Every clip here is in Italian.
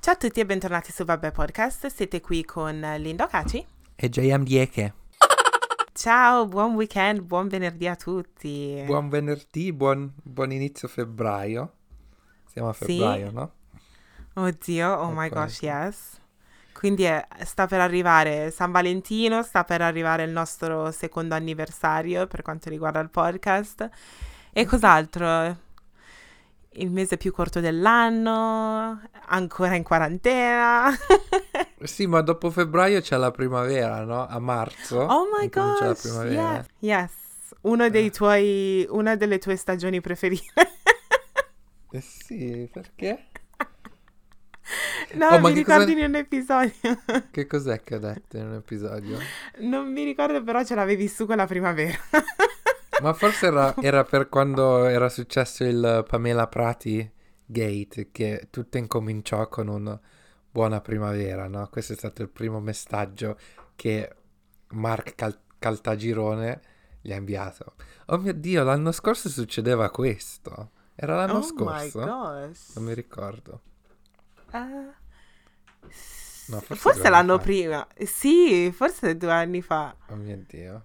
Ciao a tutti e bentornati su Vabbè Podcast, siete qui con Lindo Caci e JM Dieke. Ciao, buon weekend, buon venerdì a tutti. Buon venerdì, buon, buon inizio febbraio. Siamo a febbraio, sì? no? Oddio, oh my gosh, yes. Quindi è, sta per arrivare San Valentino, sta per arrivare il nostro secondo anniversario per quanto riguarda il podcast. E cos'altro? Il mese più corto dell'anno, ancora in quarantena. sì, ma dopo febbraio c'è la primavera, no? A marzo. Oh my god! la primavera. Yes, yes. Uno dei eh. tuoi, una delle tue stagioni preferite. eh sì, perché? No, oh, mi ricordi cosa... in un episodio. che cos'è che ho detto in un episodio? Non mi ricordo, però ce l'avevi su quella primavera. Ma forse era, era, per quando era successo il Pamela Prati Gate, che tutto incominciò con una buona primavera, no? Questo è stato il primo messaggio che Mark Cal- Caltagirone gli ha inviato. Oh mio Dio, l'anno scorso succedeva questo. Era l'anno oh scorso? Non mi ricordo. Uh, no, forse, forse l'anno fa. prima. Sì, forse due anni fa. Oh mio Dio.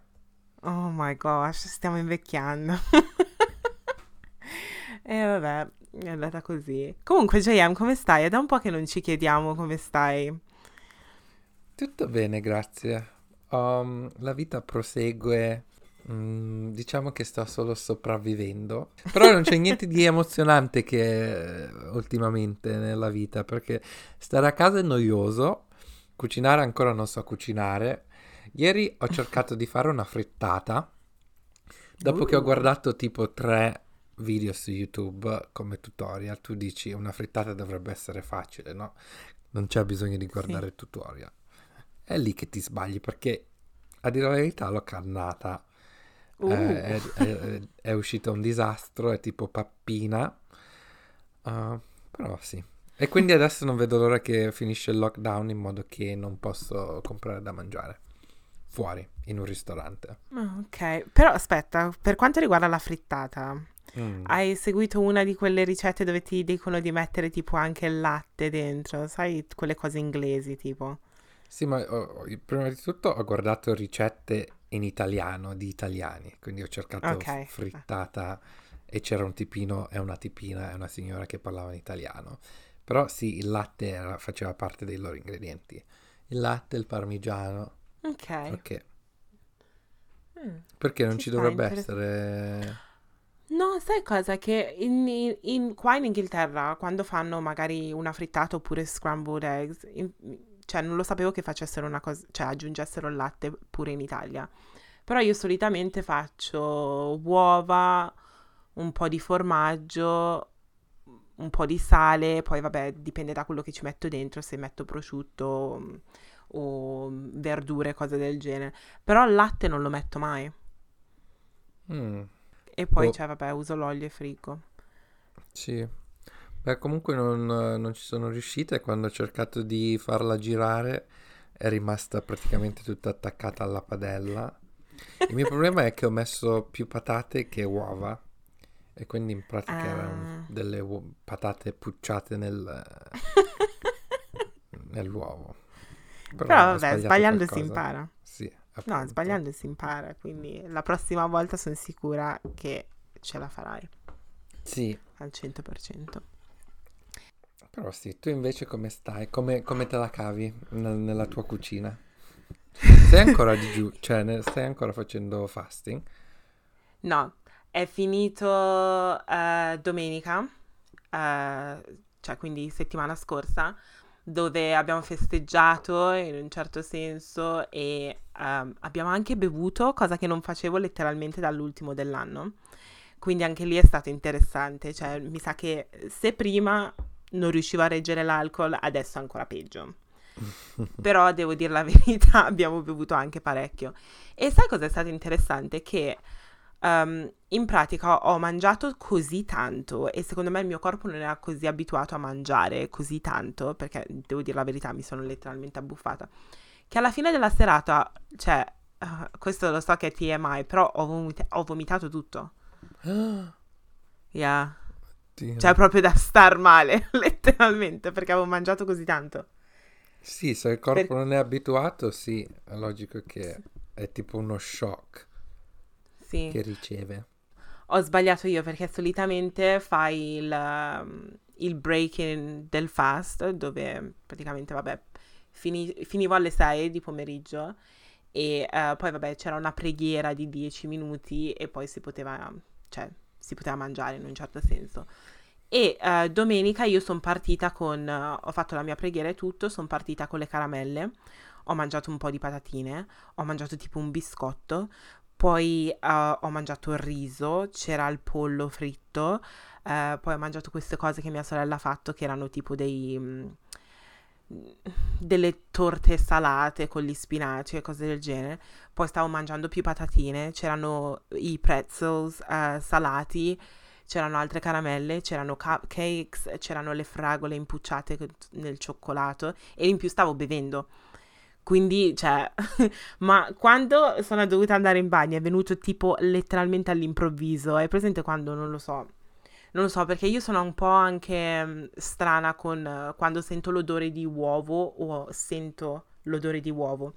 Oh my gosh, stiamo invecchiando. e eh, vabbè, è andata così. Comunque, JM, come stai? È da un po' che non ci chiediamo come stai. Tutto bene, grazie. Um, la vita prosegue Mm, diciamo che sto solo sopravvivendo. Però non c'è niente di emozionante che ultimamente nella vita, perché stare a casa è noioso, cucinare ancora non so cucinare. Ieri ho cercato di fare una frittata, dopo uh. che ho guardato tipo tre video su YouTube come tutorial, tu dici una frittata dovrebbe essere facile, no? Non c'è bisogno di guardare sì. il tutorial. È lì che ti sbagli perché a dire la verità l'ho cannata Uh. Eh, è, è, è, uscito un disastro, è tipo pappina. Uh, però sì. E quindi adesso non vedo l'ora che finisce il lockdown in modo che non posso comprare da mangiare fuori, in un ristorante. Oh, ok, però aspetta, per quanto riguarda la frittata, mm. hai seguito una di quelle ricette dove ti dicono di mettere tipo anche il latte dentro, sai, quelle cose inglesi tipo? Sì, ma oh, prima di tutto ho guardato ricette in italiano di italiani, quindi ho cercato okay. frittata e c'era un tipino e una tipina e una signora che parlavano italiano. Però sì, il latte era, faceva parte dei loro ingredienti. Il latte, il parmigiano. Ok. Perché? Mm, Perché non ci, dovrebbe essere... No, sai cosa? Che in, in, in, qua in Inghilterra, quando fanno magari una frittata oppure scrambled eggs, cioè non lo sapevo che facessero una cosa, cioè aggiungessero il latte pure in Italia. Però io solitamente faccio uova, un po' di formaggio, un po' di sale, poi vabbè dipende da quello che ci metto dentro, se metto prosciutto o verdure, cose del genere. Però il latte non lo metto mai. Mm. E poi, oh. cioè, vabbè, uso l'olio e frigo. Sì, Beh, comunque non, non ci sono riuscita e quando ho cercato di farla girare è rimasta praticamente tutta attaccata alla padella. Il mio problema è che ho messo più patate che uova e quindi in pratica ah. erano delle uo- patate pucciate nel, nell'uovo. Però, Però vabbè, sbagliando qualcosa. si impara. Sì, appunto. No, sbagliando si impara, quindi la prossima volta sono sicura che ce la farai. Sì. Al 100%. Però sì, tu invece come stai? Come, come te la cavi nel, nella tua cucina? Sei ancora di giù? Cioè, ne, stai ancora facendo fasting? No, è finito uh, domenica, uh, cioè quindi settimana scorsa, dove abbiamo festeggiato in un certo senso e um, abbiamo anche bevuto, cosa che non facevo letteralmente dall'ultimo dell'anno. Quindi anche lì è stato interessante, cioè mi sa che se prima non riuscivo a reggere l'alcol, adesso ancora peggio. Però devo dire la verità, abbiamo bevuto anche parecchio. E sai cosa è stato interessante? Che um, in pratica ho mangiato così tanto e secondo me il mio corpo non era così abituato a mangiare così tanto, perché devo dire la verità, mi sono letteralmente abbuffata, che alla fine della serata, cioè, uh, questo lo so che è TMI, però ho, vomita- ho vomitato tutto. yeah. Sì. Cioè, proprio da star male, letteralmente, perché avevo mangiato così tanto. Sì, se il corpo Per- non è abituato, sì, è logico che è tipo uno shock Sì. che riceve. Ho sbagliato io perché solitamente fai il, um, il break del fast dove praticamente, vabbè, fini- finivo alle 6 di pomeriggio e eh, poi, vabbè, c'era una preghiera di 10 minuti e poi si poteva, cioè, si poteva mangiare in un certo senso. E eh, domenica io sono partita con, eh, ho fatto la mia preghiera e tutto, sono partita con le caramelle, ho mangiato un po' di patatine, ho mangiato tipo un biscotto, poi eh, ho mangiato il riso, c'era il pollo fritto, eh, poi ho mangiato queste cose che mia sorella ha fatto che erano tipo dei... mm, delle torte salate con gli spinaci e cose del genere. Poi stavo mangiando più patatine, c'erano i pretzels eh, salati, c'erano altre caramelle, c'erano cupcakes, c'erano le fragole impucciate nel cioccolato e in più stavo bevendo. Quindi, cioè, ma quando sono dovuta andare in bagno è venuto tipo letteralmente all'improvviso. È presente quando non lo so. Non lo so, perché io sono un po' anche mm, strana con eh, quando sento l'odore di uovo o sento l'odore di uovo.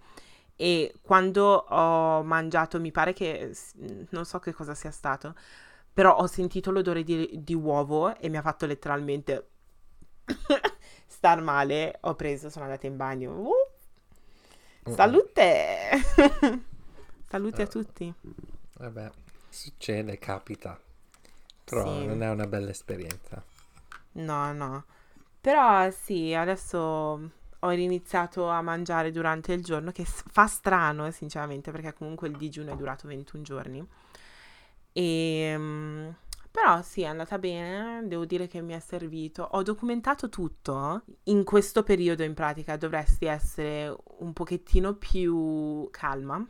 E quando ho mangiato, mi pare che non so che cosa sia stato, però ho sentito l'odore di, di uovo e mi ha fatto letteralmente star male. Ho preso, sono andata in bagno. Uh, salute! Salute a Eh. tutti. Vabbè, succede, capita. Però Sì. non è una bella esperienza. No, no. Però sì, adesso ho iniziato a mangiare durante il giorno, che fa strano, eh, sinceramente, perché comunque il digiuno è durato 21 giorni. E, mm, però sì, è andata bene, devo dire che mi è servito. Ho documentato tutto. In questo periodo, in pratica, dovresti essere un pochettino più calma.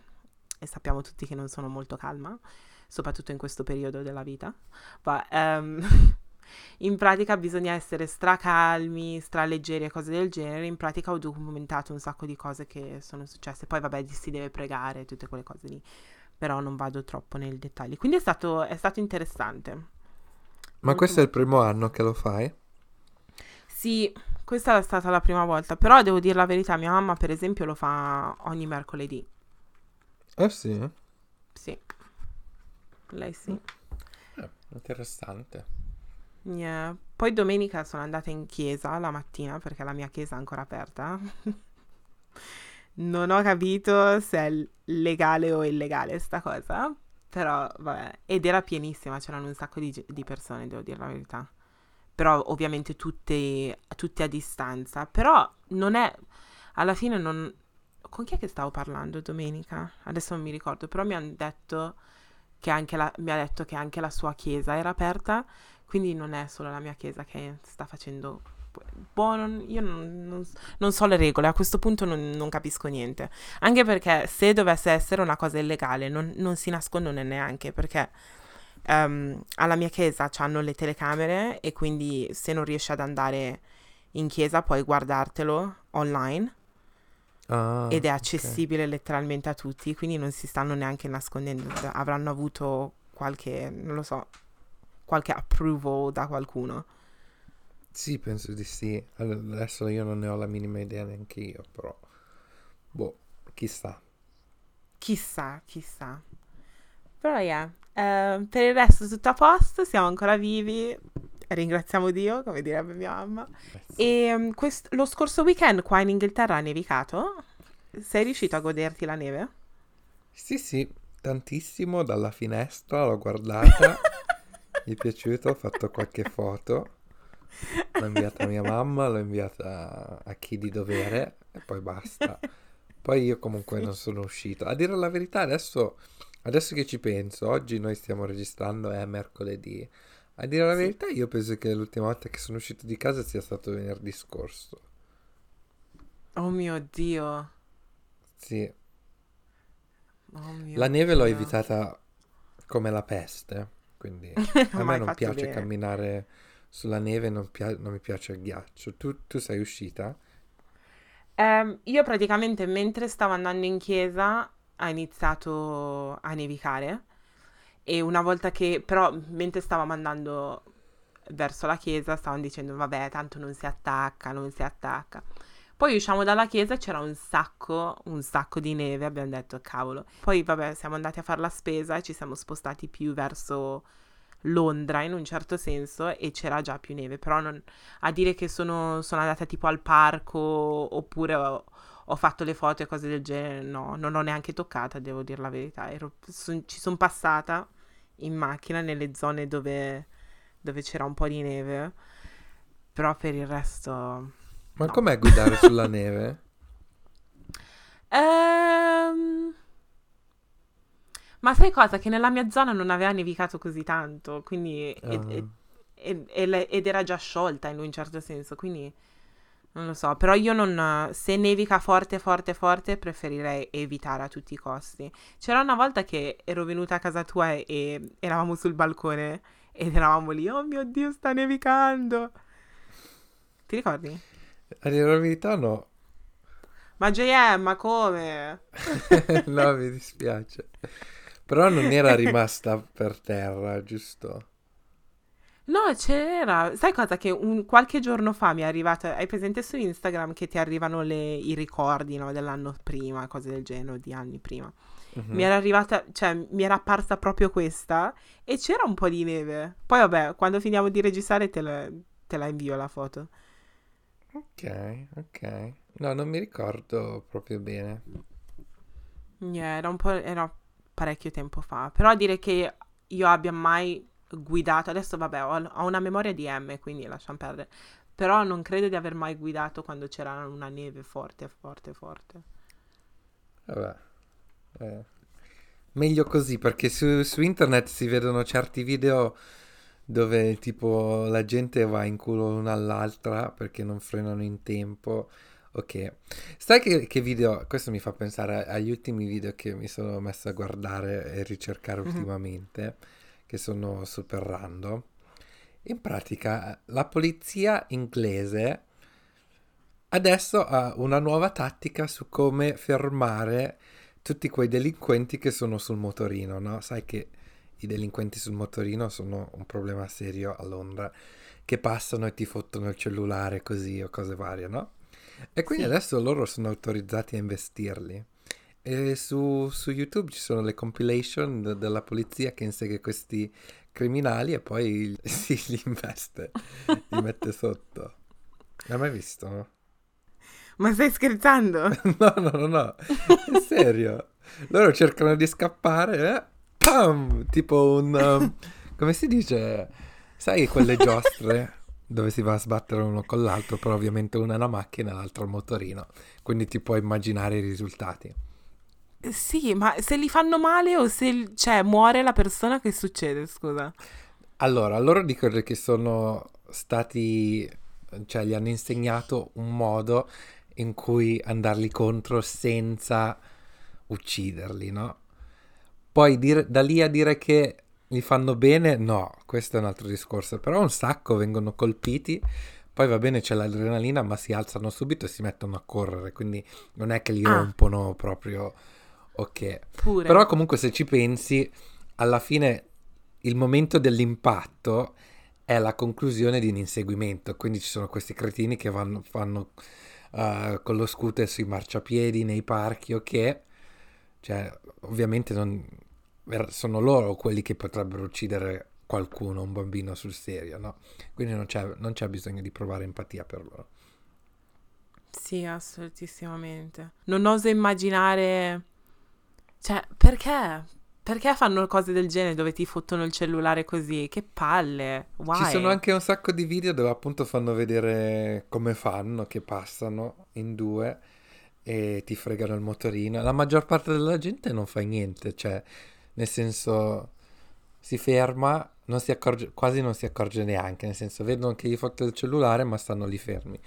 E sappiamo tutti che non sono molto calma, soprattutto in questo periodo della vita. Ma ehm, in pratica bisogna essere stracalmi, straleggeri e cose del genere. In pratica ho documentato un sacco di cose che sono successe. Poi vabbè, si deve pregare, tutte quelle cose lì. Però non vado troppo nei dettagli. Quindi è stato, è stato interessante. Ma questo è il primo anno che lo fai? Sì, questa è stata la prima volta. Però devo dire la verità, mia mamma per esempio lo fa ogni mercoledì. Eh sì. Sì, lei sì. Eh, interessante. Yeah. Poi domenica sono andata in chiesa la mattina perché la mia chiesa è ancora aperta. Non ho capito se è legale o illegale sta cosa, però vabbè. Ed era pienissima, c'erano un sacco di, di persone, devo dire la verità. Però ovviamente tutte, tutte a distanza. Però non è, alla fine non... Con chi è che stavo parlando domenica? Adesso non mi ricordo, però mi hanno detto che anche la, mi ha detto che anche la sua chiesa era aperta, quindi non è solo la mia chiesa che sta facendo... Boh, non- io non, non- non so le regole, a questo punto non, non capisco niente. Anche perché se dovesse essere una cosa illegale, non, non si nascondono neanche, perché ehm, alla mia chiesa hanno le telecamere e quindi se non riesci ad andare in chiesa puoi guardartelo online Ah, ed è accessibile letteralmente a tutti, quindi non si stanno neanche nascondendo, avranno avuto qualche, non lo so, qualche approval da qualcuno. Sì, penso di sì. Allora, Adesso io non ne ho la minima idea neanche io, però... Boh, chissà. Chissà, chissà. Però yeah, eh, per il resto tutto a posto, siamo ancora vivi, ringraziamo Dio, come direbbe mia mamma. Eh. E um, quest- lo scorso weekend qua in Inghilterra ha nevicato? Sei riuscito a goderti la neve? Sì, sì, tantissimo dalla finestra, l'ho guardata, mi è piaciuto, ho fatto qualche foto, l'ho inviata a mia mamma, l'ho inviata a chi di dovere e poi basta. Poi io comunque Sì. non sono uscito. A dire la verità, adesso, adesso che ci penso, oggi noi stiamo registrando, è mercoledì. A dire la Sì. verità, io penso che l'ultima volta che sono uscito di casa sia stato venerdì scorso. Oh mio Dio. Sì, Oh mio la neve l'ho Dio. evitata come la peste, quindi a me non piace bene. camminare sulla neve, non, pia- non mi piace il ghiaccio. Tu, tu sei uscita? Ehm, io praticamente mentre stavo andando in chiesa ha iniziato a nevicare e una volta che però mentre stavamo andando verso la chiesa stavano dicendo vabbè tanto non si attacca, non si attacca. Poi usciamo dalla chiesa e c'era un sacco, un sacco di neve, abbiamo detto cavolo. Poi vabbè siamo andati a fare la spesa e ci siamo spostati più verso Londra in un certo senso e c'era già più neve, però non, a dire che sono, sono andata tipo al parco oppure ho, ho, fatto le foto e cose del genere, no, non ho neanche toccata, devo dire la verità. Ero, son, ci sono passata in macchina nelle zone dove, dove c'era un po' di neve, però per il resto ma no. com'è guidare sulla neve? Ehm... Ma sai cosa? Che nella mia zona non aveva nevicato così tanto, quindi... Uh. Ed, ed, ed, ed, era già sciolta in un certo senso, quindi... Non lo so, però io non... Se nevica forte, forte, forte, preferirei evitare a tutti i costi. C'era una volta che ero venuta a casa tua e, e eravamo sul balcone ed eravamo lì, oh mio Dio, sta nevicando. Ti ricordi? A dire la verità no. Ma JM, ma come? no, mi dispiace. Però non era rimasta per terra, giusto? No, c'era. Sai cosa? Che un, qualche giorno fa mi è arrivata. Hai presente su Instagram che ti arrivano le, i ricordi no, dell'anno prima, cose del genere, di anni prima. Mm-hmm. Mi era arrivata, cioè, mi era apparsa proprio questa e c'era un po' di neve. Poi, vabbè, quando finiamo di registrare te la, te la invio la foto. Ok, ok. No, non mi ricordo proprio bene. Yeah, era un po', era parecchio tempo fa. Però dire che io abbia mai guidato, adesso vabbè, ho, ho una memoria di M, quindi lasciamo perdere. Però non credo di aver mai guidato quando c'era una neve forte, forte, forte. Vabbè. Eh. Meglio così, perché su, su internet si vedono certi video dove tipo la gente va in culo l'una all'altra perché non frenano in tempo. Ok, sai che, che, video? Questo mi fa pensare agli ultimi video che mi sono messo a guardare e ricercare mm-hmm. ultimamente, che sono super random. In pratica, la polizia inglese adesso ha una nuova tattica su come fermare tutti quei delinquenti che sono sul motorino, no? Sai che i delinquenti sul motorino sono un problema serio a Londra, che passano e ti fottono il cellulare così o cose varie, no? E quindi sì. adesso loro sono autorizzati a investirli. E su, su YouTube ci sono le compilation de- della polizia che insegue questi criminali e poi si li investe, li mette sotto. L'hai mai visto, no? Ma stai scherzando? no, no, no, no, è serio. Loro cercano di scappare, eh? pam, tipo un... Um, come si dice? Sai quelle giostre dove si va a sbattere uno con l'altro, però ovviamente una è una macchina e l'altra un motorino, quindi ti puoi immaginare i risultati. Sì, ma se li fanno male o se cioè, muore la persona, che succede, scusa? Allora, loro dicono che sono stati, cioè gli hanno insegnato un modo in cui andarli contro senza ucciderli, no? Poi dire, da lì a dire che li fanno bene, no, questo è un altro discorso. Però un sacco vengono colpiti, poi va bene c'è l'adrenalina, ma si alzano subito e si mettono a correre, quindi non è che li ah. rompono proprio. Ok. Pure. Però comunque se ci pensi, alla fine il momento dell'impatto è la conclusione di un inseguimento, quindi ci sono questi cretini che vanno, fanno uh, con lo scooter sui marciapiedi nei parchi, ok? Cioè, ovviamente non, sono loro quelli che potrebbero uccidere qualcuno, un bambino sul serio, no? Quindi non c'è, non c'è bisogno di provare empatia per loro. Sì, assolutissimamente. Non oso immaginare... Cioè, perché? Perché fanno cose del genere dove ti fottono il cellulare così? Che palle! Why? Ci sono anche un sacco di video dove appunto fanno vedere come fanno, che passano in due e ti fregano il motorino. La maggior parte della gente non fa niente, cioè nel senso si ferma, non si accorge, quasi non si accorge neanche, nel senso vedono che gli fotte il cellulare ma stanno lì fermi.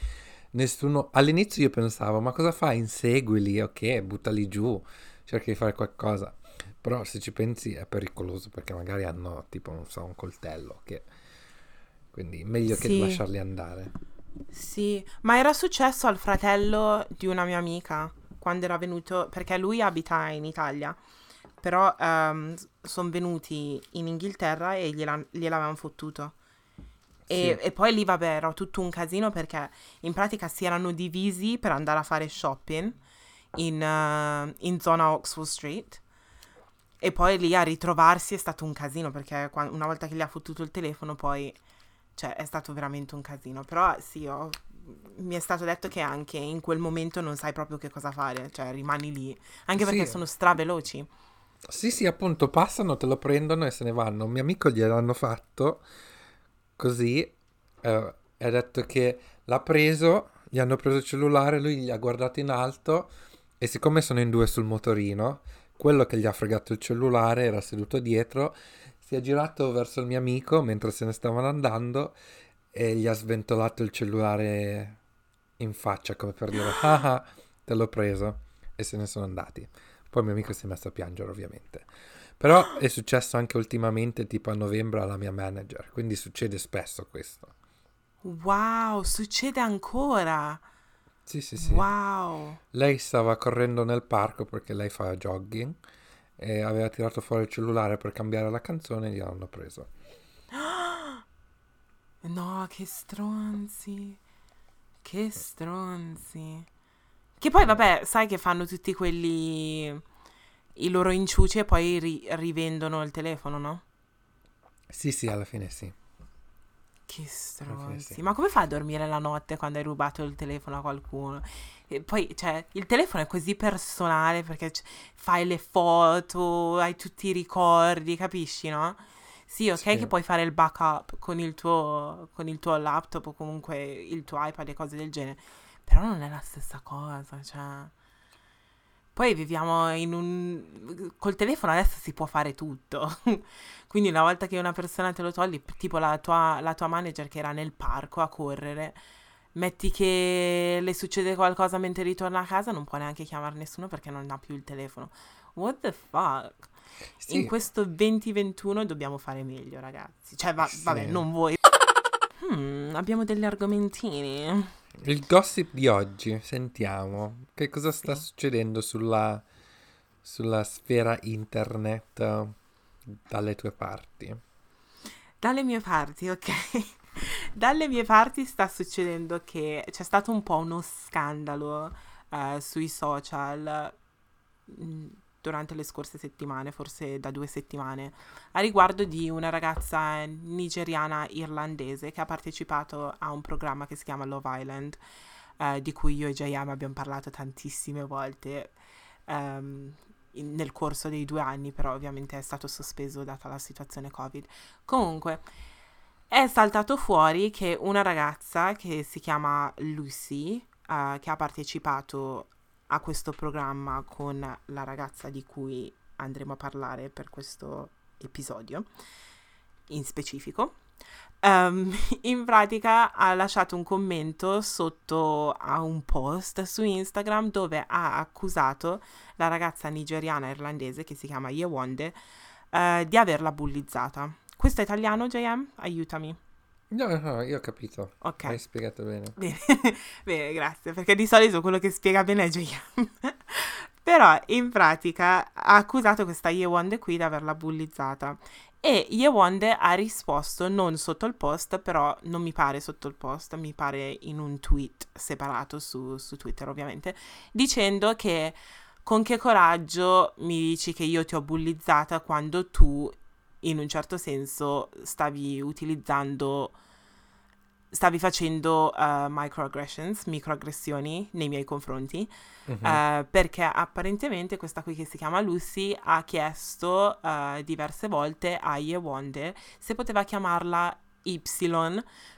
Nessuno, all'inizio io pensavo, ma cosa fa? Inseguili, ok, buttali giù, cerca di fare qualcosa. Però se ci pensi è pericoloso perché magari hanno tipo, non so, un coltello, che... quindi meglio sì. che lasciarli andare. Sì, ma era successo al fratello di una mia amica quando era venuto, perché lui abita in Italia però um, sono venuti in Inghilterra e gliela, gliel'avevano fottuto. E, Sì. e poi lì, vabbè, era tutto un casino perché in pratica si erano divisi per andare a fare shopping in, eh, in zona Oxford Street. E poi lì a ritrovarsi è stato un casino perché qua- una volta che gli ha fottuto il telefono poi, cioè, è stato veramente un casino. Però sì, ho- mi è stato detto che anche in quel momento non sai proprio che cosa fare, cioè rimani lì. Anche perché Sì. sono straveloci. Sì, sì, appunto, passano, te lo prendono e se ne vanno. Un mio amico gliel'hanno fatto così, eh, ha detto che l'ha preso, gli hanno preso il cellulare, lui gli ha guardato in alto e siccome sono in due sul motorino, quello che gli ha fregato il cellulare era seduto dietro, si è girato verso il mio amico mentre se ne stavano andando e gli ha sventolato il cellulare in faccia come per dire ah ah, te l'ho preso e se ne sono andati. Poi mio amico si è messo a piangere ovviamente. Però è successo anche ultimamente, tipo a novembre, alla mia manager, quindi succede spesso questo. Wow, succede ancora. Sì, sì, sì. Wow. Lei stava correndo nel parco perché lei fa jogging e aveva tirato fuori il cellulare per cambiare la canzone e gliel'hanno preso. No, che stronzi. Che stronzi. Che poi, vabbè, sai che fanno tutti quelli. i loro inciuci e poi ri- rivendono il telefono, no? Sì, sì, alla fine sì. Che stronzi. sì. Ma come fai a dormire la notte quando hai rubato il telefono a qualcuno? E poi, cioè, il telefono è così personale perché c- fai le foto, hai tutti i ricordi, capisci, no? Sì, ok Sì. che puoi fare il backup con il tuo, con il tuo laptop o comunque il tuo iPad e cose del genere, però non è la stessa cosa, cioè... Poi viviamo in un... col telefono adesso si può fare tutto. Quindi una volta che una persona te lo togli, tipo la tua, la tua manager che era nel parco a correre, metti che le succede qualcosa mentre ritorna a casa, non può neanche chiamare nessuno perché non ha più il telefono. What the fuck? Sì, In questo 2021 dobbiamo fare meglio, ragazzi. Cioè, va- Sì. vabbè, non voi. Hmm, abbiamo degli argomentini. Il gossip di oggi, sentiamo. Che cosa sta Sì. succedendo sulla, sulla sfera internet eh, dalle tue parti? Dalle mie parti, ok. Dalle mie parti sta succedendo che c'è stato un po' uno scandalo eh, sui social mh, durante le scorse settimane, forse da due settimane, a riguardo di una ragazza nigeriana irlandese che ha partecipato a un programma che si chiama Love Island, eh, di cui io e JM abbiamo parlato tantissime volte ehm, in- nel corso dei due anni, però ovviamente è stato sospeso data la situazione Covid. Comunque, è saltato fuori che una ragazza che si chiama Lucy, eh, che ha partecipato a questo programma con la ragazza di cui andremo a parlare per questo episodio in specifico, ehm, in pratica ha lasciato un commento sotto a un post su Instagram dove ha accusato la ragazza nigeriana irlandese che si chiama Yewonde eh, di averla bullizzata. Questo è italiano, JM? Aiutami. No, no, io ho capito. Ok. Hai spiegato bene. Bene, bene, grazie, perché di solito quello che spiega bene è JM. Però in pratica ha accusato questa Yewonde qui di averla bullizzata. E Yewonde ha risposto non sotto il post, però non mi pare sotto il post, mi pare in un tweet separato su, su Twitter ovviamente, dicendo che con che coraggio mi dici che io ti ho bullizzata quando tu in un certo senso stavi utilizzando stavi facendo uh, microaggressions, microaggressioni nei miei confronti, Mhm. eh, perché apparentemente questa qui che si chiama Lucy ha chiesto eh, diverse volte a Yewonde se poteva chiamarla Y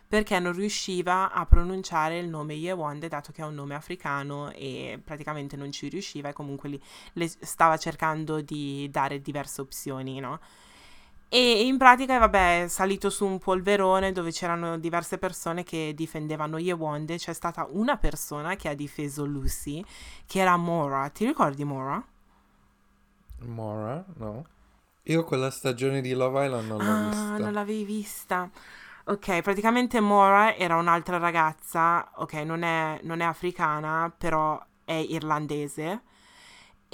perché non riusciva a pronunciare il nome Yewonde dato che è un nome africano e praticamente non ci riusciva e comunque lì le stava cercando di dare diverse opzioni, no? E in pratica, vabbè, è salito su un polverone dove c'erano diverse persone che difendevano Yewonde. C'è stata una persona che ha difeso Lucy, che era Mora. Ti ricordi Mora? Mora? No. Io quella stagione di Love Island non l'ho ah, vista. non l'avevi vista. Ok, praticamente Mora era un'altra ragazza, ok, non è, non è africana, però è irlandese.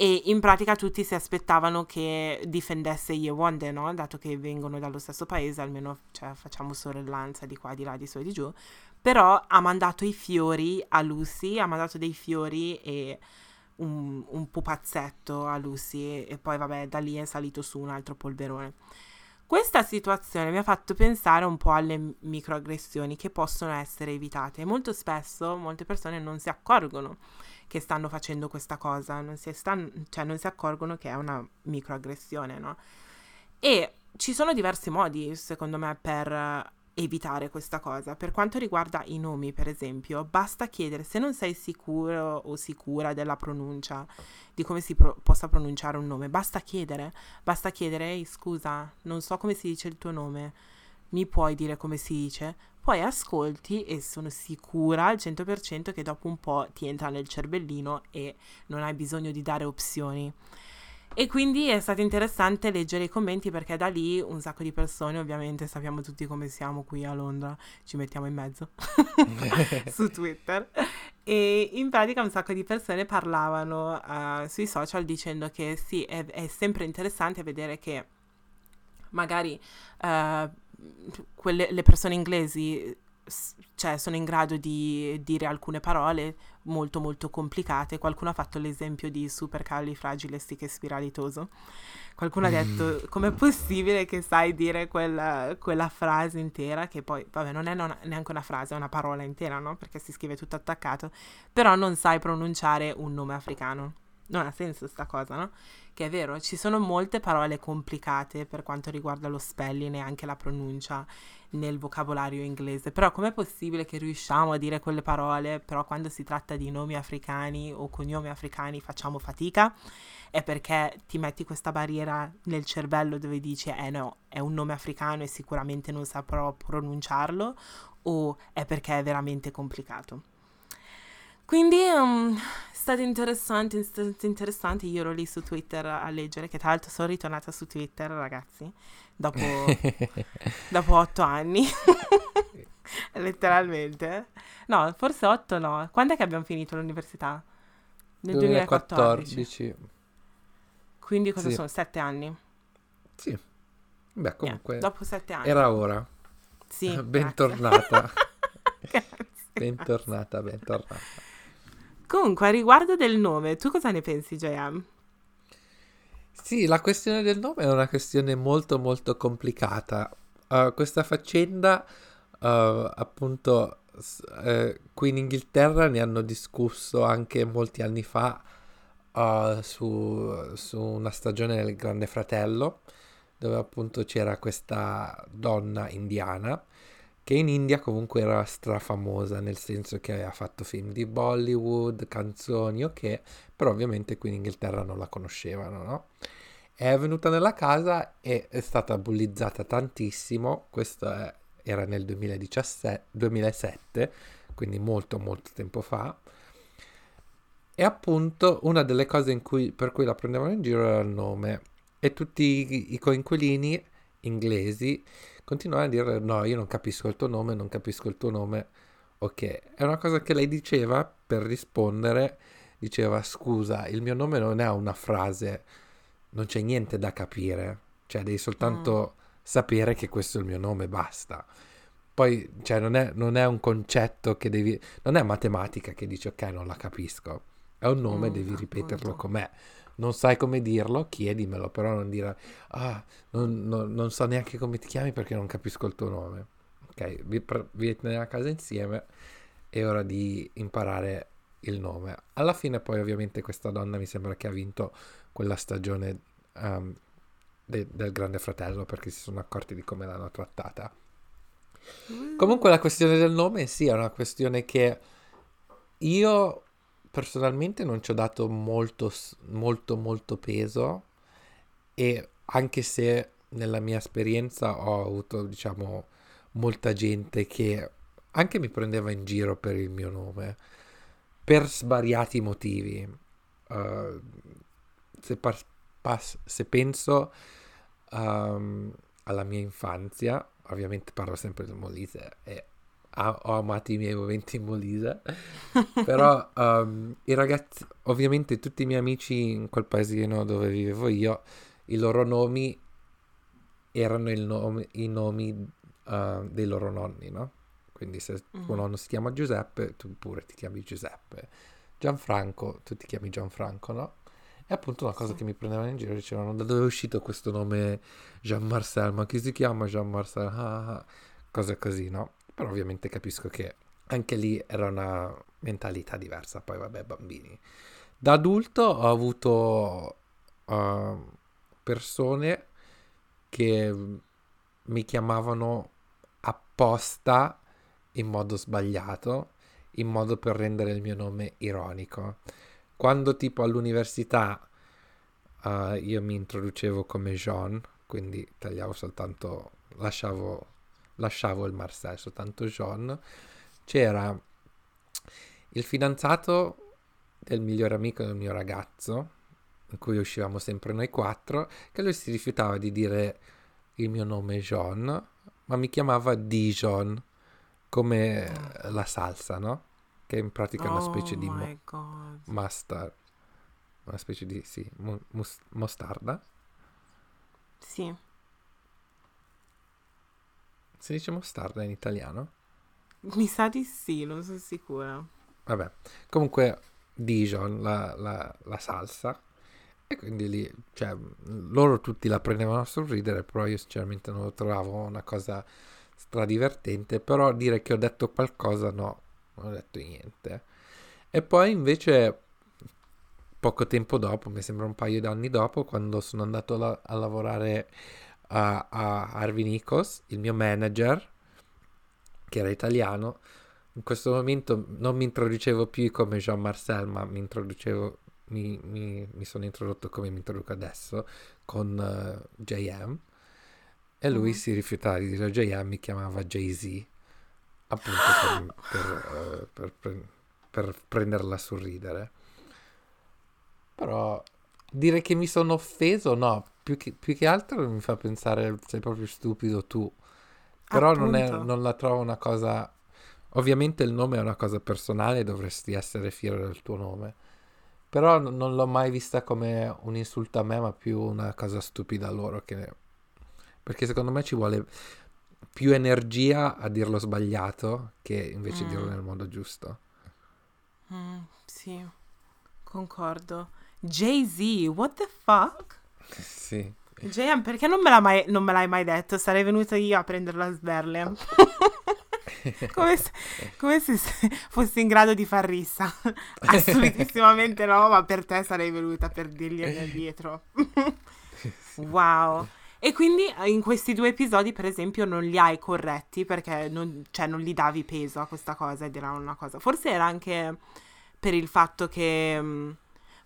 E in pratica tutti si aspettavano che difendesse Yewonde, no? Dato che vengono dallo stesso paese, almeno cioè, facciamo sorellanza di qua, di là, di su e di giù. Però ha mandato i fiori a Lucy, ha mandato dei fiori e un, un pupazzetto a Lucy e poi vabbè da lì è salito su un altro polverone. Questa situazione mi ha fatto pensare un po' alle microaggressioni che possono essere evitate. Molto spesso molte persone non si accorgono che stanno facendo questa cosa, non si, stanno, cioè non si accorgono che è una microaggressione, no? E ci sono diversi modi, secondo me, per evitare questa cosa. Per quanto riguarda i nomi, per esempio, basta chiedere se non sei sicuro o sicura della pronuncia, di come si pro- possa pronunciare un nome, basta chiedere, basta chiedere, ehi scusa, non so come si dice il tuo nome, mi puoi dire come si dice? Poi ascolti e sono sicura al 100% che dopo un po' ti entra nel cervellino e non hai bisogno di dare opzioni. E quindi è stato interessante leggere i commenti perché da lì un sacco di persone, ovviamente sappiamo tutti come siamo qui a Londra, ci mettiamo in mezzo su Twitter. E in pratica un sacco di persone parlavano uh, sui social dicendo che sì, è, è, sempre interessante vedere che magari uh, quelle, le persone inglesi cioè, sono in grado di dire alcune parole molto molto complicate. Qualcuno ha fatto l'esempio di supercalifragilestichespiralitoso. Qualcuno mm. ha detto com'è possibile che sai dire quella, quella, frase intera, che poi, vabbè, non è non, neanche una frase, è una parola intera, no? Perché si scrive tutto attaccato, però non sai pronunciare un nome africano. Non ha senso sta cosa, no? Che è vero, ci sono molte parole complicate per quanto riguarda lo spelling e anche la pronuncia nel vocabolario inglese, però com'è possibile che riusciamo a dire quelle parole, però quando si tratta di nomi africani o cognomi africani facciamo fatica? È perché ti metti questa barriera nel cervello dove dici, eh no, è un nome africano e sicuramente non saprò pronunciarlo, o è perché è veramente complicato? Quindi um, stato interessante, è stato interessante, io ero lì su Twitter a leggere, che tra l'altro sono ritornata su Twitter, ragazzi, dopo, dopo otto anni, letteralmente. No, forse otto no. Quando è che abbiamo finito l'università? Nel 2014. 2014. Quindi cosa sì. sono? Sette anni? Sì. Beh, comunque... Yeah, dopo sette anni. Era ora. Sì. bentornata. bentornata, bentornata. Comunque, a riguardo del nome, tu cosa ne pensi, JM? Sì, la questione del nome è una questione molto molto complicata. Uh, questa faccenda, uh, appunto, uh, qui in Inghilterra ne hanno discusso anche molti anni fa su, su una stagione del Grande Fratello, dove appunto c'era questa donna indiana che in India comunque era strafamosa, nel senso che ha fatto film di Bollywood, canzoni, ok, però ovviamente qui in Inghilterra non la conoscevano, no? È venuta nella casa e è stata bullizzata tantissimo, questo è, era nel 2017, 2007, quindi molto molto tempo fa, e appunto una delle cose cui, per cui la prendevano in giro era il nome, e tutti i, i coinquilini inglesi continuava a dire no, io non capisco il tuo nome, non capisco il tuo nome. Ok, è una cosa che lei diceva per rispondere, diceva scusa, il mio nome non è una frase, non c'è niente da capire, cioè devi soltanto mm. sapere che questo è il mio nome, basta. Poi, cioè, non è, non è, un concetto che devi, non è matematica che dici ok, non la capisco, è un nome, mm, devi ripeterlo com'è non sai come dirlo, chiedimelo, però non dire, ah, non, non, non, so neanche come ti chiami perché non capisco il tuo nome. Ok, vi, vi a casa insieme, è ora di imparare il nome. Alla fine poi ovviamente questa donna mi sembra che ha vinto quella stagione um, de, del Grande Fratello perché si sono accorti di come l'hanno trattata. Comunque la questione del nome sì, è una questione che io personalmente non ci ho dato molto, molto, molto peso e anche se nella mia esperienza ho avuto, diciamo, molta gente che anche mi prendeva in giro per il mio nome, per svariati motivi. Uh, se, par- pas- se, penso um, alla mia infanzia, ovviamente parlo sempre del Molise, e ho amato i miei momenti in Molise. Però um, i ragazzi, ovviamente tutti i miei amici in quel paesino dove vivevo io, i loro nomi erano nome, i nomi uh, dei loro nonni, no? Quindi se mm-hmm. tuo nonno si chiama Giuseppe, tu pure ti chiami Giuseppe. Gianfranco, tu ti chiami Gianfranco, no? E appunto una cosa sì. che mi prendevano in giro dicevano da dove è uscito questo nome Jean Marcel, ma chi si chiama Jean Marcel? Ah, ah, cose così, no? Però ovviamente capisco che anche lì era una mentalità diversa, poi vabbè, bambini. Da adulto ho avuto uh, persone che mi chiamavano apposta in modo sbagliato, in modo per rendere il mio nome ironico quando tipo all'università uh, io mi introducevo come Jean, quindi tagliavo soltanto, lasciavo, lasciavo il Marcel, soltanto Jean, c'era il fidanzato del migliore amico del mio ragazzo, in cui uscivamo sempre noi quattro, che lui si rifiutava di dire il mio nome Jean, ma mi chiamava Dijon, come la salsa, no? che in pratica è una specie oh di mo- mustard, una specie di, sì, mus- mostarda. Sì. Si dice mostarda in italiano? Mi sa di sì, non sono sicura. Vabbè, comunque Dijon, la, la, la salsa, e quindi lì, cioè, loro tutti la prendevano a sorridere, però io sinceramente non lo trovavo una cosa stradivertente, però dire che ho detto qualcosa no, non ho detto niente. E poi invece poco tempo dopo, mi sembra un paio di anni dopo, quando sono andato la- a lavorare a, a Harvey Nikos, il mio manager, che era italiano, in questo momento non mi introducevo più come Jean Marcel, ma mi introducevo, mi, mi, mi sono introdotto come mi introduco adesso, con uh, eh, JM. E lui mm. si rifiutava di dire JM, mi chiamava Jay-Z appunto per, per, uh, per, per, prenderla a sorridere. Però dire che mi sono offeso, no, più che, più che altro mi fa pensare sei proprio stupido tu. Però non, è, non, la trovo una cosa... Ovviamente il nome è una cosa personale, dovresti essere fiero del tuo nome. Però n- non l'ho mai vista come un insulto a me, ma più una cosa stupida a loro. Che... Perché secondo me ci vuole più energia a dirlo sbagliato che invece mm. dirlo nel modo giusto. Mm, sì, concordo. Jay-Z, what the fuck? Sì. JM, perché non me, mai, non me, l'hai mai detto? Sarei venuta io a prenderlo a sberle. come, se, come, se, fossi in grado di far rissa. Assolutissimamente no, ma per te sarei venuta per dirgliene dietro. wow. E quindi eh, in questi due episodi, per esempio, non li hai corretti perché non, cioè, non gli davi peso a questa cosa ed era una cosa. Forse era anche per il fatto che, mm,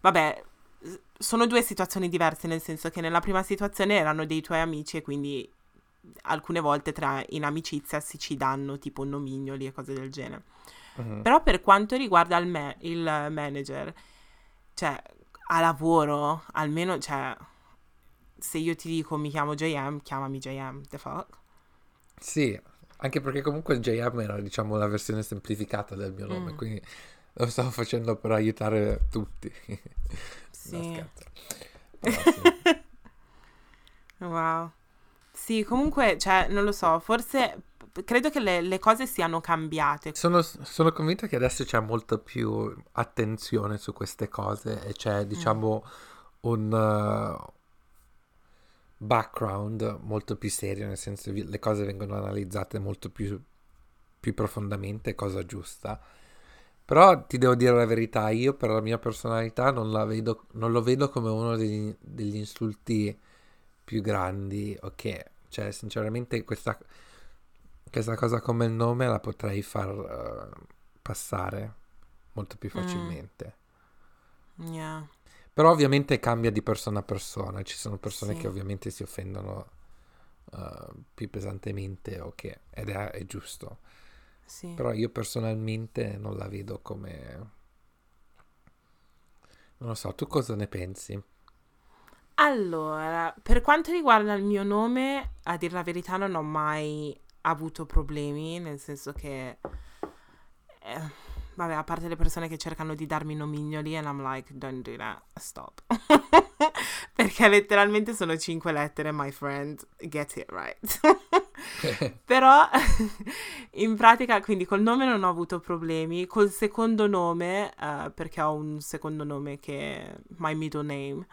vabbè, sono due situazioni diverse, nel senso che nella prima situazione erano dei tuoi amici e quindi alcune volte tra, in amicizia si ci danno tipo nomignoli e cose del genere. Uh-huh. Però per quanto riguarda il, ma- il manager, cioè a lavoro, almeno, cioè se io ti dico mi chiamo JM, chiamami JM, the fuck? Sì, anche perché comunque JM era diciamo la versione semplificata del mio nome, mm. quindi lo stavo facendo per aiutare tutti. Sì. no, sì. wow. Sì, comunque, cioè, non lo so, forse credo che le, le cose siano cambiate. Sono, sono, convinto che adesso c'è molta più attenzione su queste cose e c'è, diciamo, mm. un... Uh, background molto più serio, nel senso che le cose vengono analizzate molto più, più profondamente, cosa giusta. Però ti devo dire la verità, io per la mia personalità non, la vedo, non lo vedo come uno degli, degli, insulti più grandi, ok? Cioè, sinceramente questa, questa cosa come il nome la potrei far uh, passare molto più mm. facilmente. Mm. Yeah. Però ovviamente cambia di persona a persona, ci sono persone sì. che ovviamente si offendono uh, più pesantemente okay, ed è, è giusto. Sì. Però io personalmente non la vedo come... Non lo so, tu cosa ne pensi? Allora, per quanto riguarda il mio nome, a dire la verità non ho mai avuto problemi, nel senso che... Eh, vabbè, a parte le persone che cercano di darmi nomignoli, and I'm like, don't do that, stop. Perché letteralmente sono cinque lettere, my friend, get it right. Però in pratica, quindi col nome non ho avuto problemi, col secondo nome, uh, perché ho un secondo nome che è my middle name,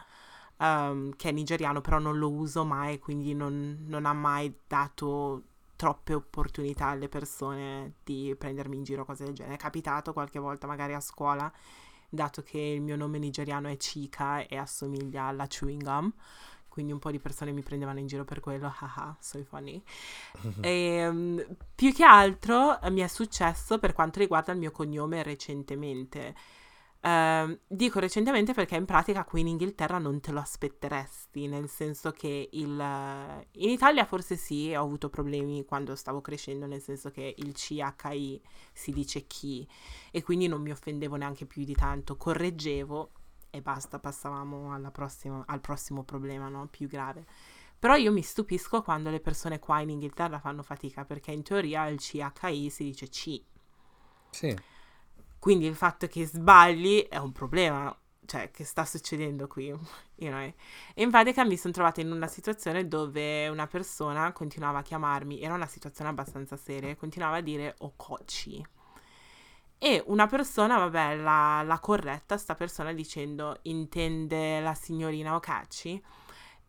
um, che è nigeriano, però non lo uso mai, quindi non, non ha mai dato troppe opportunità alle persone di prendermi in giro, cose del genere. È capitato qualche volta magari a scuola, dato che il mio nome nigeriano è Chika e assomiglia alla chewing gum, quindi un po' di persone mi prendevano in giro per quello, haha, so funny. e, um, più che altro mi è successo per quanto riguarda il mio cognome recentemente Uh, dico recentemente perché in pratica qui in Inghilterra non te lo aspetteresti, nel senso che il, in Italia forse sì, ho avuto problemi quando stavo crescendo, nel senso che il CHI si dice chi e quindi non mi offendevo neanche più di tanto, correggevo e basta, passavamo prossima, al prossimo problema no? più grave. Però io mi stupisco quando le persone qua in Inghilterra fanno fatica perché in teoria il CHI si dice C. Sì. Quindi il fatto che sbagli è un problema, cioè che sta succedendo qui, you know? E in pratica mi sono trovata in una situazione dove una persona continuava a chiamarmi, era una situazione abbastanza seria, continuava a dire Okochi. E una persona, vabbè, la, la corretta, sta persona dicendo intende la signorina Okachi?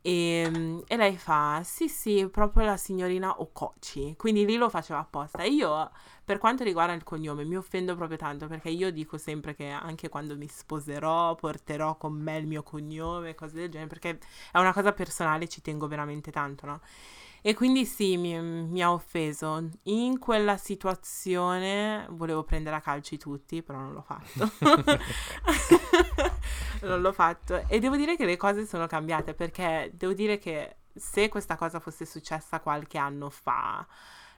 E, ehm, e, lei fa: Sì, sì, proprio la signorina Okochi. Quindi lì lo faceva apposta. Io, per quanto riguarda il cognome, mi offendo proprio tanto perché io dico sempre che anche quando mi sposerò porterò con me il mio cognome, cose del genere, perché è una cosa personale, ci tengo veramente tanto, no? E quindi sì, mi, mi, ha offeso. In quella situazione volevo prendere a calci tutti, però non l'ho fatto. non l'ho fatto. E devo dire che le cose sono cambiate perché devo dire che se questa cosa fosse successa qualche anno fa,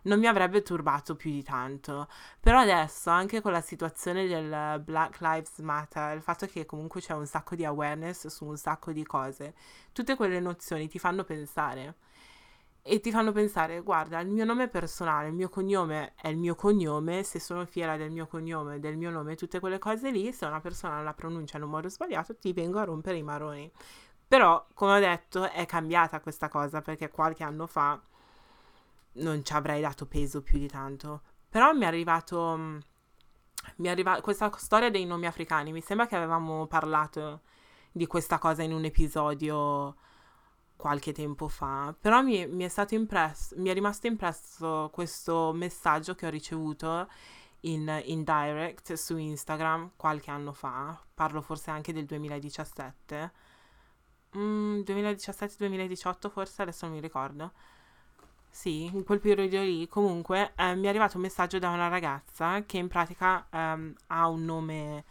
non mi avrebbe turbato più di tanto. Però adesso, anche con la situazione del Black Lives Matter, il fatto che comunque c'è un sacco di awareness su un sacco di cose, tutte quelle nozioni ti fanno pensare e ti fanno pensare, guarda, il mio nome è personale, il mio cognome è il mio cognome, se sono fiera del mio cognome, del mio nome, tutte quelle cose lì, se una persona la pronuncia in un modo sbagliato, ti vengo a rompere i maroni. Però, come ho detto, è cambiata questa cosa perché qualche anno fa non ci avrei dato peso più di tanto. Però mi è arrivato mm, mi è arrivato questa storia dei nomi africani, mi sembra che avevamo parlato di questa cosa in un episodio qualche tempo fa, però mi, mi, è stato impresso, mi è rimasto impresso questo messaggio che ho ricevuto in, in direct su Instagram qualche anno fa, parlo forse anche del 2017, mm, 2017-2018 forse, adesso non mi ricordo. Sì, in quel periodo lì comunque eh, mi è arrivato un messaggio da una ragazza che in pratica ehm, ha un nome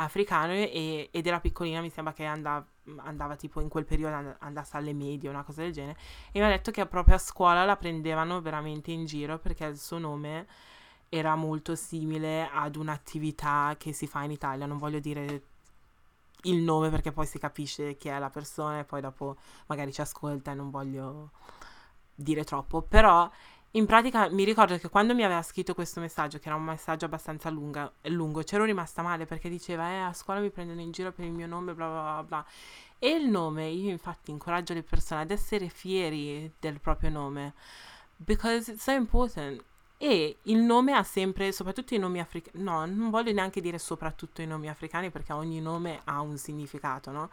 africano e, ed era piccolina, mi sembra che andava, andava tipo in quel periodo andasse alle medie, una cosa del genere, e mi ha detto che proprio a scuola la prendevano veramente in giro perché il suo nome era molto simile ad un'attività che si fa in Italia, non voglio dire il nome perché poi si capisce chi è la persona e poi dopo magari ci ascolta e non voglio dire troppo, però in pratica mi ricordo che quando mi aveva scritto questo messaggio, che era un messaggio abbastanza lunga, lungo, c'ero rimasta male perché diceva, eh, a scuola mi prendono in giro per il mio nome, bla bla bla bla. E il nome, io infatti incoraggio le persone ad essere fieri del proprio nome, because it's so important. E il nome ha sempre, soprattutto i nomi africani, no, non voglio neanche dire soprattutto i nomi africani perché ogni nome ha un significato, no?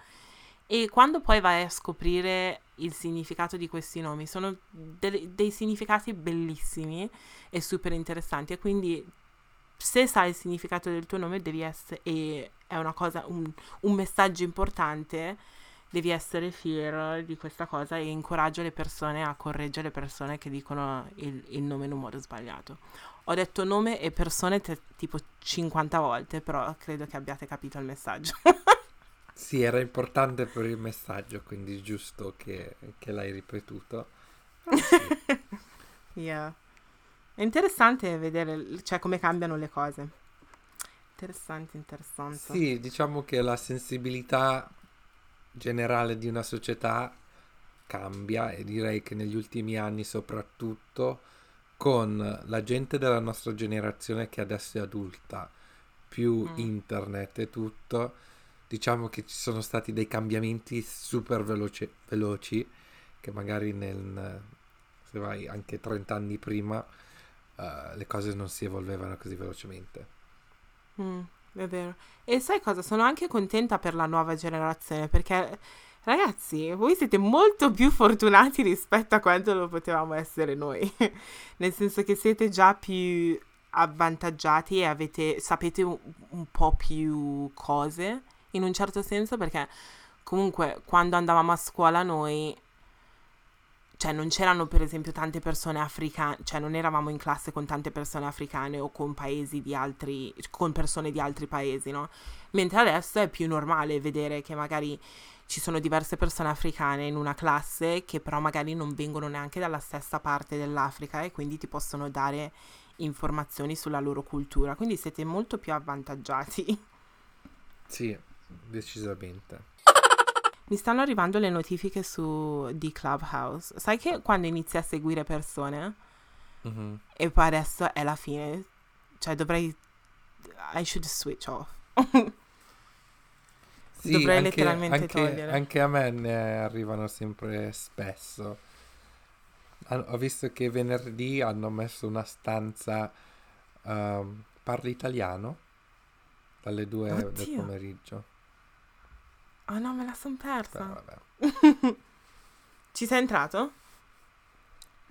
E quando poi vai a scoprire il significato di questi nomi, sono de- dei significati bellissimi e super interessanti. E quindi, se sai il significato del tuo nome, devi essere, e è una cosa, un, un messaggio importante, devi essere fiero di questa cosa e incoraggio le persone a correggere le persone che dicono il, il nome in un modo sbagliato. Ho detto nome e persone te, tipo 50 volte, però credo che abbiate capito il messaggio. Sì, era importante per il messaggio, quindi giusto che, che l'hai ripetuto. Sì. yeah. È interessante vedere cioè, come cambiano le cose. Interessante, interessante. Sì, diciamo che la sensibilità generale di una società cambia e direi che negli ultimi anni soprattutto con la gente della nostra generazione che adesso è adulta, più Mm. internet e tutto, diciamo che ci sono stati dei cambiamenti super veloce- veloci che magari nel, se vai anche 30 anni prima eh, le cose non si evolvevano così velocemente. Mm, è vero. E sai cosa? Sono anche contenta per la nuova generazione perché, ragazzi, voi siete molto più fortunati rispetto a quanto lo potevamo essere noi. Nel senso che siete già più avvantaggiati e avete, sapete un, un po' più cose, in un certo senso, perché comunque quando andavamo a scuola noi cioè non c'erano per esempio tante persone africane, cioè non eravamo in classe con tante persone africane o con paesi di altri, con persone di altri paesi, no? Mentre adesso è più normale vedere che magari ci sono diverse persone africane in una classe che però magari non vengono neanche dalla stessa parte dell'Africa e quindi ti possono dare informazioni sulla loro cultura, quindi siete molto più avvantaggiati. Sì, decisamente. Mi stanno arrivando le notifiche su di Clubhouse. Sai che quando inizi a seguire persone Mhm. e poi adesso è la fine, cioè dovrei I should switch off. Sì, Dovrei anche, letteralmente anche- togliere. anche a me ne arrivano sempre spesso. Ho visto che venerdì hanno messo una stanza ehm, parli italiano dalle due del Oddio. pomeriggio. Oh no, me la son persa. vabbè. Ci sei entrato?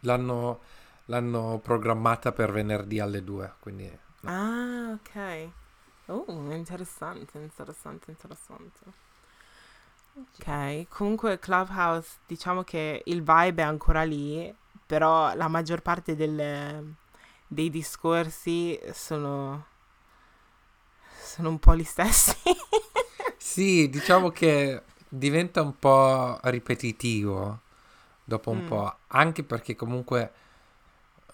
L'hanno, l'hanno programmata per venerdì alle due, quindi no. Ah, ok. Oh, interessante, interessante, interessante. Ok, comunque Clubhouse, diciamo che il vibe è ancora lì, però la maggior parte delle- dei discorsi sono, sono un po' gli stessi. Sì, diciamo che diventa un po' ripetitivo dopo un Mm. po', anche perché comunque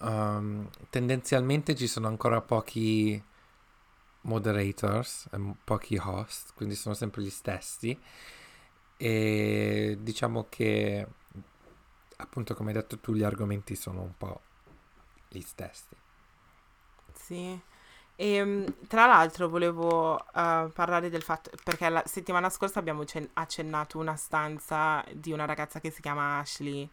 ehm, tendenzialmente ci sono ancora pochi moderators, e pochi host, quindi sono sempre gli stessi e diciamo che appunto come hai detto tu gli argomenti sono un po' gli stessi. Sì. E tra l'altro volevo eh, parlare del fatto, perché la settimana scorsa abbiamo cen- accennato una stanza di una ragazza che si chiama Ashley.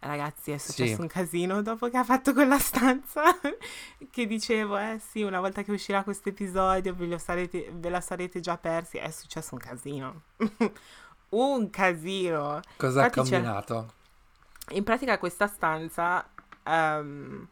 Ragazzi, è successo Sì. un casino dopo che ha fatto quella stanza. che dicevo, eh sì, una volta che uscirà questo episodio ve, ve la sarete già persi. È successo un casino. un casino. Cosa ha Infatti combinato? In pratica questa stanza ehm,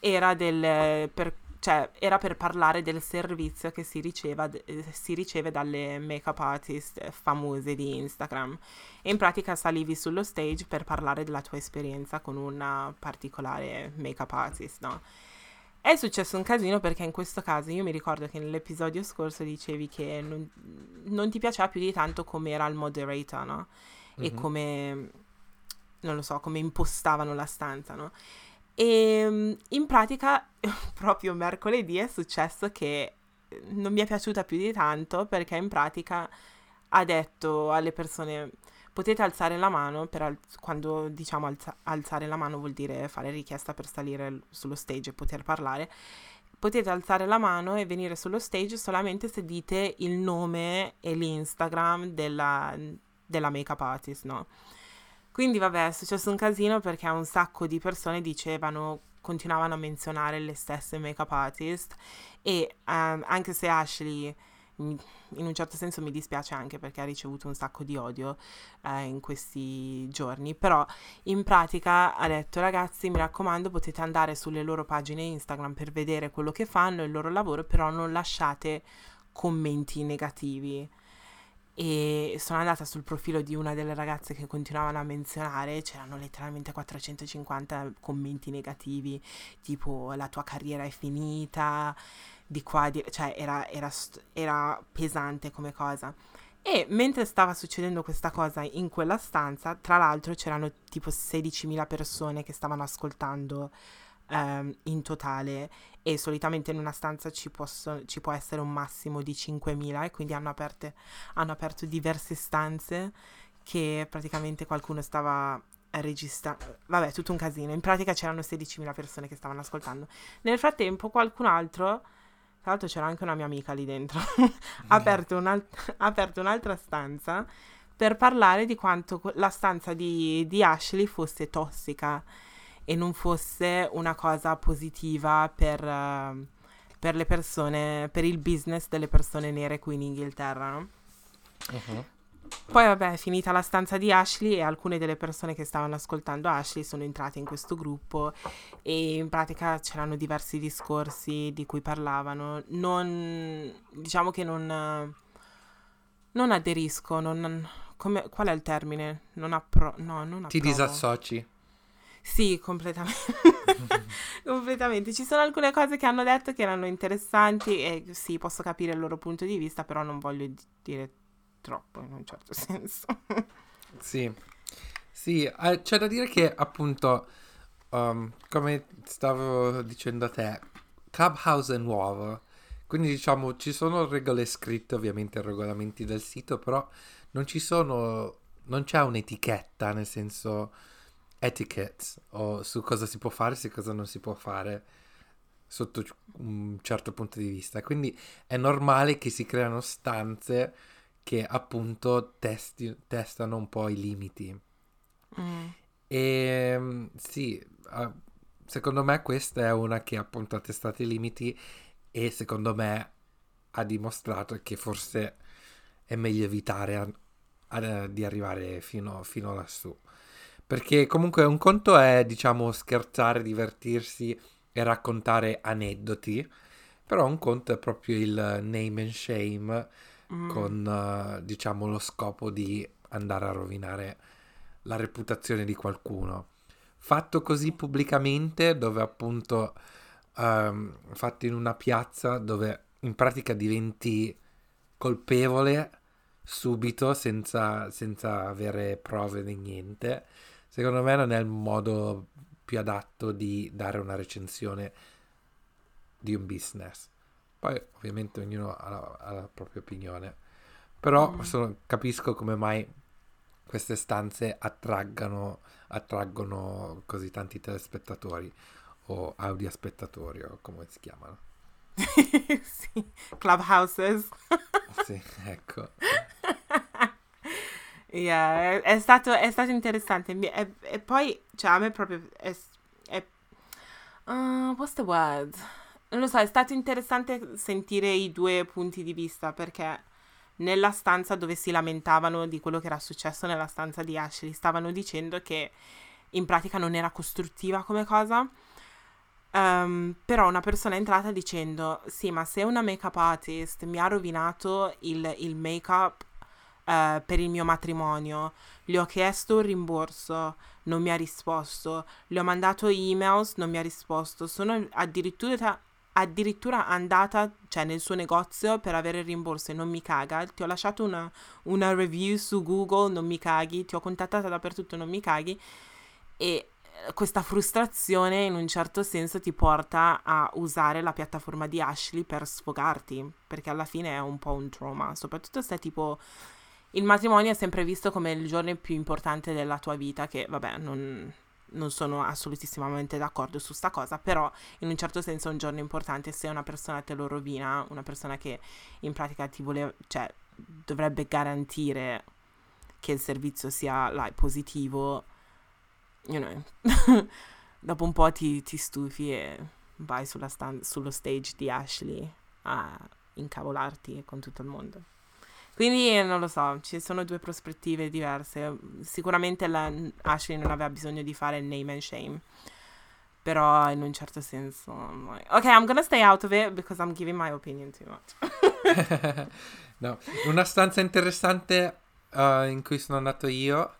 era, del, per, cioè, era per parlare del servizio che si, riceva, eh, si riceve dalle make-up artist famose di Instagram. E in pratica salivi sullo stage per parlare della tua esperienza con una particolare make-up artist, no? È successo un casino perché in questo caso io mi ricordo che nell'episodio scorso dicevi che non, non ti piaceva più di tanto come era il moderator, no? E Mhm. come, non lo so, come impostavano la stanza, no? E mm, in pratica, proprio mercoledì è successo che non mi è piaciuta più di tanto perché in pratica ha detto alle persone potete alzare la mano al- quando diciamo alza- alzare la mano vuol dire fare richiesta per salire sullo stage e poter parlare potete alzare la mano e venire sullo stage solamente se dite il nome e l'Instagram della, della make-up artist, no? Quindi vabbè, è successo un casino perché un sacco di persone dicevano, continuavano a menzionare le stesse make-up artist e ehm, anche se Ashley mi- in un certo senso mi dispiace anche perché ha ricevuto un sacco di odio eh, in questi giorni, però in pratica ha detto ragazzi mi raccomando potete andare sulle loro pagine Instagram per vedere quello che fanno, il loro lavoro, però non lasciate commenti negativi. E sono andata sul profilo di una delle ragazze che continuavano a menzionare, c'erano letteralmente 450 commenti negativi, tipo la tua carriera è finita, di qua, di... cioè era, era era pesante come cosa. E mentre stava succedendo questa cosa in quella stanza, tra l'altro c'erano tipo 16.000 persone che stavano ascoltando ehm, in totale e solitamente in una stanza ci, posso- ci può essere un massimo di 5.000 e quindi hanno, aperte- hanno aperto diverse stanze che praticamente qualcuno stava registra... Vabbè, tutto un casino. In pratica c'erano 16.000 persone che stavano ascoltando. Nel frattempo qualcun altro, tra l'altro c'era anche una mia amica lì dentro, ha aperto, un'al- ha aperto un'altra stanza per parlare di quanto la stanza di, di Ashley fosse tossica e non fosse una cosa positiva per, uh, per le persone, per il business delle persone nere qui in Inghilterra, no? Uh-huh. Poi vabbè, è finita la stanza di Ashley e alcune delle persone che stavano ascoltando Ashley sono entrate in questo gruppo e in pratica c'erano diversi discorsi di cui parlavano. Non, diciamo che non, non aderisco, non, come, qual è il termine? Non appro... No, non approvo. Ti disassoci? Sì, completamente. completamente. Ci sono alcune cose che hanno detto che erano interessanti e sì, posso capire il loro punto di vista, però non voglio dire troppo in un certo senso. sì, sì, eh, c'è da dire che appunto, um, come stavo dicendo a te, Clubhouse è nuovo, quindi diciamo ci sono regole scritte, ovviamente regolamenti del sito, però non ci sono, non c'è un'etichetta, nel senso etiquette o su cosa si può fare e cosa non si può fare sotto un certo punto di vista. Quindi è normale che si creano stanze che appunto testi, testano un po' i limiti. Mm. E ehm, sì, secondo me questa è una che appunto ha testato i limiti e secondo me ha dimostrato che forse è meglio evitare a, a, di arrivare fino, fino lassù. Perché comunque un conto è, diciamo, scherzare, divertirsi e raccontare aneddoti, però un conto è proprio il name and shame mm. con, uh, diciamo, lo scopo di andare a rovinare la reputazione di qualcuno. Fatto così pubblicamente, dove appunto, um, fatto in una piazza dove in pratica diventi colpevole subito senza, senza avere prove di niente, secondo me non è il modo più adatto di dare una recensione di un business. Poi ovviamente ognuno ha la, ha la propria opinione, però mm. sono, capisco come mai queste stanze attraggano, attraggono così tanti telespettatori o audiospettatori o come si chiamano. sì, clubhouses. sì, ecco. Yeah, è, stato, è stato interessante. E, e, poi, cioè, a me proprio è... è uh, what's the word? Non lo so, è stato interessante sentire i due punti di vista perché nella stanza dove si lamentavano di quello che era successo nella stanza di Ashley stavano dicendo che in pratica non era costruttiva come cosa. Um, però una persona è entrata dicendo: Sì, ma se una make-up artist mi ha rovinato il, il make-up uh, per il mio matrimonio, gli ho chiesto un rimborso, non mi ha risposto, le ho mandato emails, non mi ha risposto, sono addirittura addirittura andata cioè, nel suo negozio per avere il rimborso e non mi caga, ti ho lasciato una, una review su Google, non mi caghi, ti ho contattata dappertutto, non mi caghi. E eh, questa frustrazione in un certo senso ti porta a usare la piattaforma di Ashley per sfogarti, perché alla fine è un po' un trauma, soprattutto se tipo il matrimonio è sempre visto come il giorno più importante della tua vita, che vabbè, non, non sono assolutissimamente d'accordo su sta cosa, però in un certo senso è un giorno importante se una persona te lo rovina, una persona che in pratica ti vuole, cioè dovrebbe garantire che il servizio sia like, positivo, you know, dopo un po' ti, ti stufi e vai stand, sullo stage di Ashley a incavolarti con tutto il mondo. Quindi non lo so, ci sono due prospettive diverse. Sicuramente la, Ashley non aveva bisogno di fare il name and shame. Però in un certo senso, like, ok, I'm gonna stay out of it because I'm giving my opinion too much. no, una stanza interessante uh, in cui sono andato io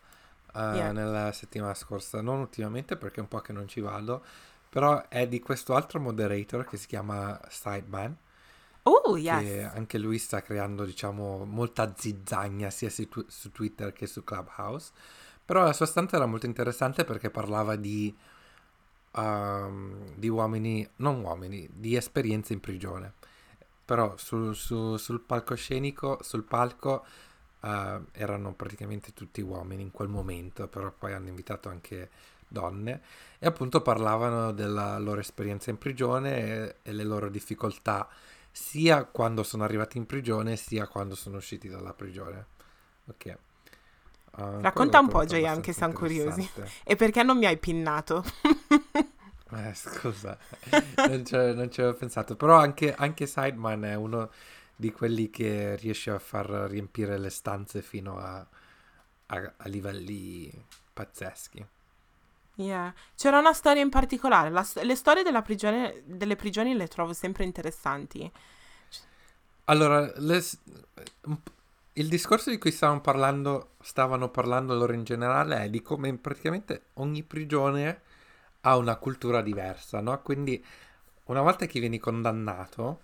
uh, yeah. nella settimana scorsa, non ultimamente perché è un po' che non ci vado, però è di questo altro moderator che si chiama Sideman Oh, yes. anche lui sta creando, diciamo, molta zizzagna sia su, su, Twitter che su Clubhouse. Però la sua stanza era molto interessante perché parlava di, um, di uomini, non uomini, di esperienze in prigione. Però su, su, sul palcoscenico, sul palco, uh, erano praticamente tutti uomini in quel momento, però poi hanno invitato anche donne e appunto parlavano della loro esperienza in prigione e, e le loro difficoltà sia quando sono arrivati in prigione sia quando sono usciti dalla prigione. Ok. Uh, Racconta un po', Jay, anche siamo curiosi. E perché non mi hai pinnato? eh, scusa, non, ci avevo pensato. Però anche, anche Sideman è uno di quelli che riesce a far riempire le stanze fino a, a, a livelli pazzeschi. Yeah. C'era una storia in particolare. La, le storie prigione, delle prigioni le trovo sempre interessanti. Allora, le, il discorso di cui stavano parlando, stavano parlando loro in generale è di come praticamente ogni prigione ha una cultura diversa, no? Quindi una volta che vieni condannato,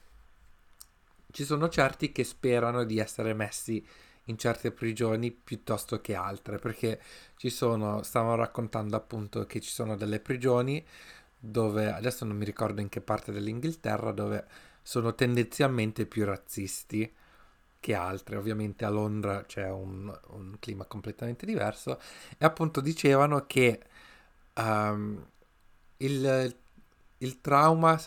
ci sono certi che sperano di essere messi in certe prigioni piuttosto che altre, perché ci sono, stavano raccontando appunto che ci sono delle prigioni dove, adesso non mi ricordo in che parte dell'Inghilterra, dove sono tendenzialmente più razzisti che altre. Ovviamente a Londra c'è un, un clima completamente diverso e appunto dicevano che um, il, il trauma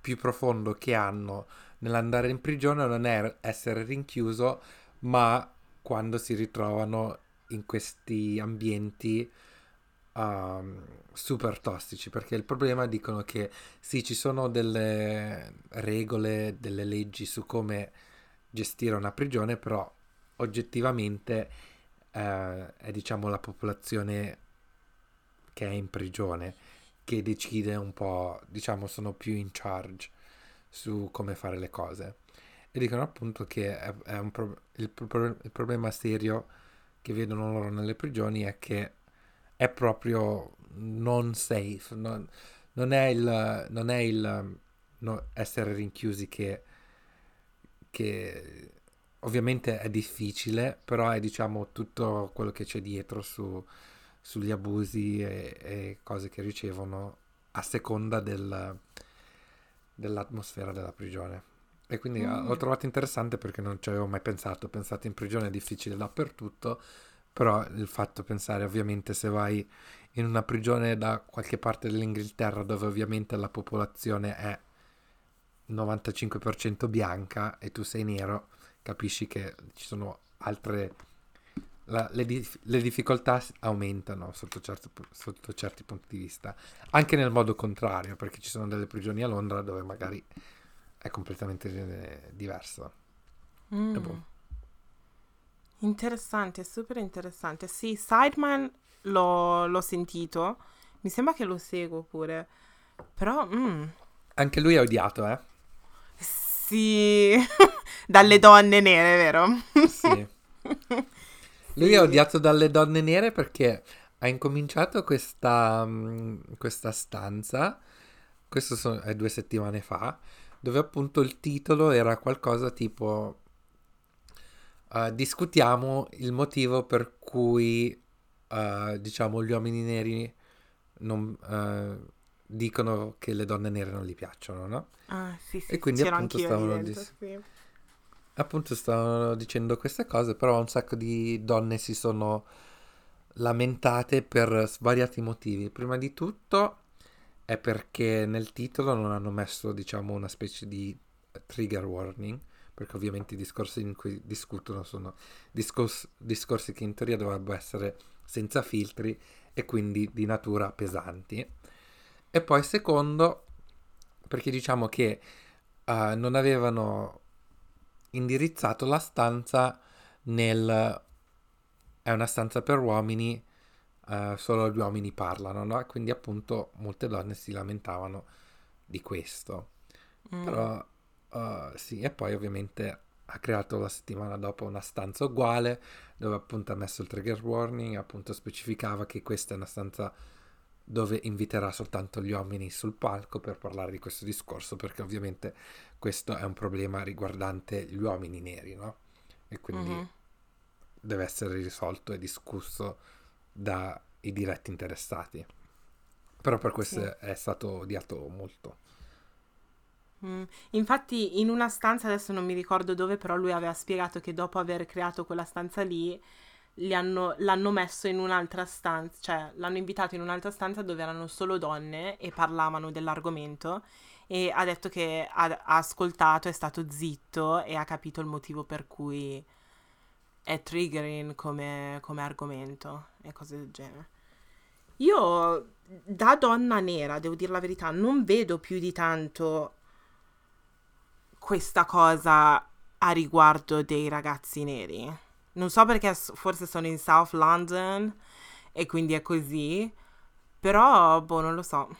più profondo che hanno nell'andare in prigione non è essere rinchiuso, ma quando si ritrovano in questi ambienti um, super tossici, perché il problema dicono che sì, ci sono delle regole, delle leggi su come gestire una prigione, però oggettivamente eh, è diciamo la popolazione che è in prigione che decide un po', diciamo, sono più in charge su come fare le cose. E dicono appunto che è, è pro- il, pro- il, problema serio che vedono loro nelle prigioni è che è proprio non safe, non, non è il, non è il no, essere rinchiusi che che ovviamente è difficile, però è diciamo tutto quello che c'è dietro su, sugli abusi e, e, cose che ricevono a seconda del, dell'atmosfera della prigione. E quindi mm. l'ho trovato interessante perché non ci avevo mai pensato. Ho pensato in prigione è difficile dappertutto, però il fatto di pensare ovviamente se vai in una prigione da qualche parte dell'Inghilterra dove ovviamente la popolazione è 95% bianca e tu sei nero, capisci che ci sono altre... La, le, dif- le, difficoltà aumentano sotto, certo, sotto, certi punti di vista, anche nel modo contrario, perché ci sono delle prigioni a Londra dove magari è completamente eh, diverso. Mm. Boh. Interessante, super interessante. Sì, Sideman l'ho, l'ho, sentito, mi sembra che lo seguo pure, però... Mm. Anche lui è odiato, eh? Sì, dalle donne nere, vero? Sì. Lui sì. è odiato dalle donne nere perché ha incominciato questa, um, questa stanza, questo sono, è due settimane fa, dove appunto il titolo era qualcosa tipo uh, discutiamo il motivo per cui uh, diciamo gli uomini neri non, uh, dicono che le donne nere non gli piacciono, no? Ah, sì, sì. E quindi appunto stavano, dis- sì. appunto stavano dicendo queste cose, però un sacco di donne si sono lamentate per svariati motivi. Prima di tutto è perché nel titolo non hanno messo, diciamo, una specie di trigger warning, perché ovviamente i discorsi in cui discutono sono discors- discorsi che in teoria dovrebbero essere senza filtri e quindi di natura pesanti. E poi secondo, perché diciamo che uh, non avevano indirizzato la stanza nel... è una stanza per uomini, uh, solo gli uomini parlano, no? Quindi appunto molte donne si lamentavano di questo. Mm. Però uh, sì, e poi ovviamente ha creato la settimana dopo una stanza uguale dove appunto ha messo il trigger warning, appunto specificava che questa è una stanza dove inviterà soltanto gli uomini sul palco per parlare di questo discorso, perché ovviamente questo è un problema riguardante gli uomini neri, no? E quindi mm-hmm. deve essere risolto e discusso dai diretti interessati. Però per questo sì. è stato odiato molto. Mm. Infatti in una stanza, adesso non mi ricordo dove, però lui aveva spiegato che dopo aver creato quella stanza lì, hanno, l'hanno messo in un'altra stanza, cioè l'hanno invitato in un'altra stanza dove erano solo donne e parlavano dell'argomento e ha detto che ha, ha ascoltato, è stato zitto e ha capito il motivo per cui è triggering come, come argomento e cose del genere. Io da donna nera, devo dire la verità, non vedo più di tanto questa cosa a riguardo dei ragazzi neri. Non so perché forse sono in South London e quindi è così, però boh, non lo so.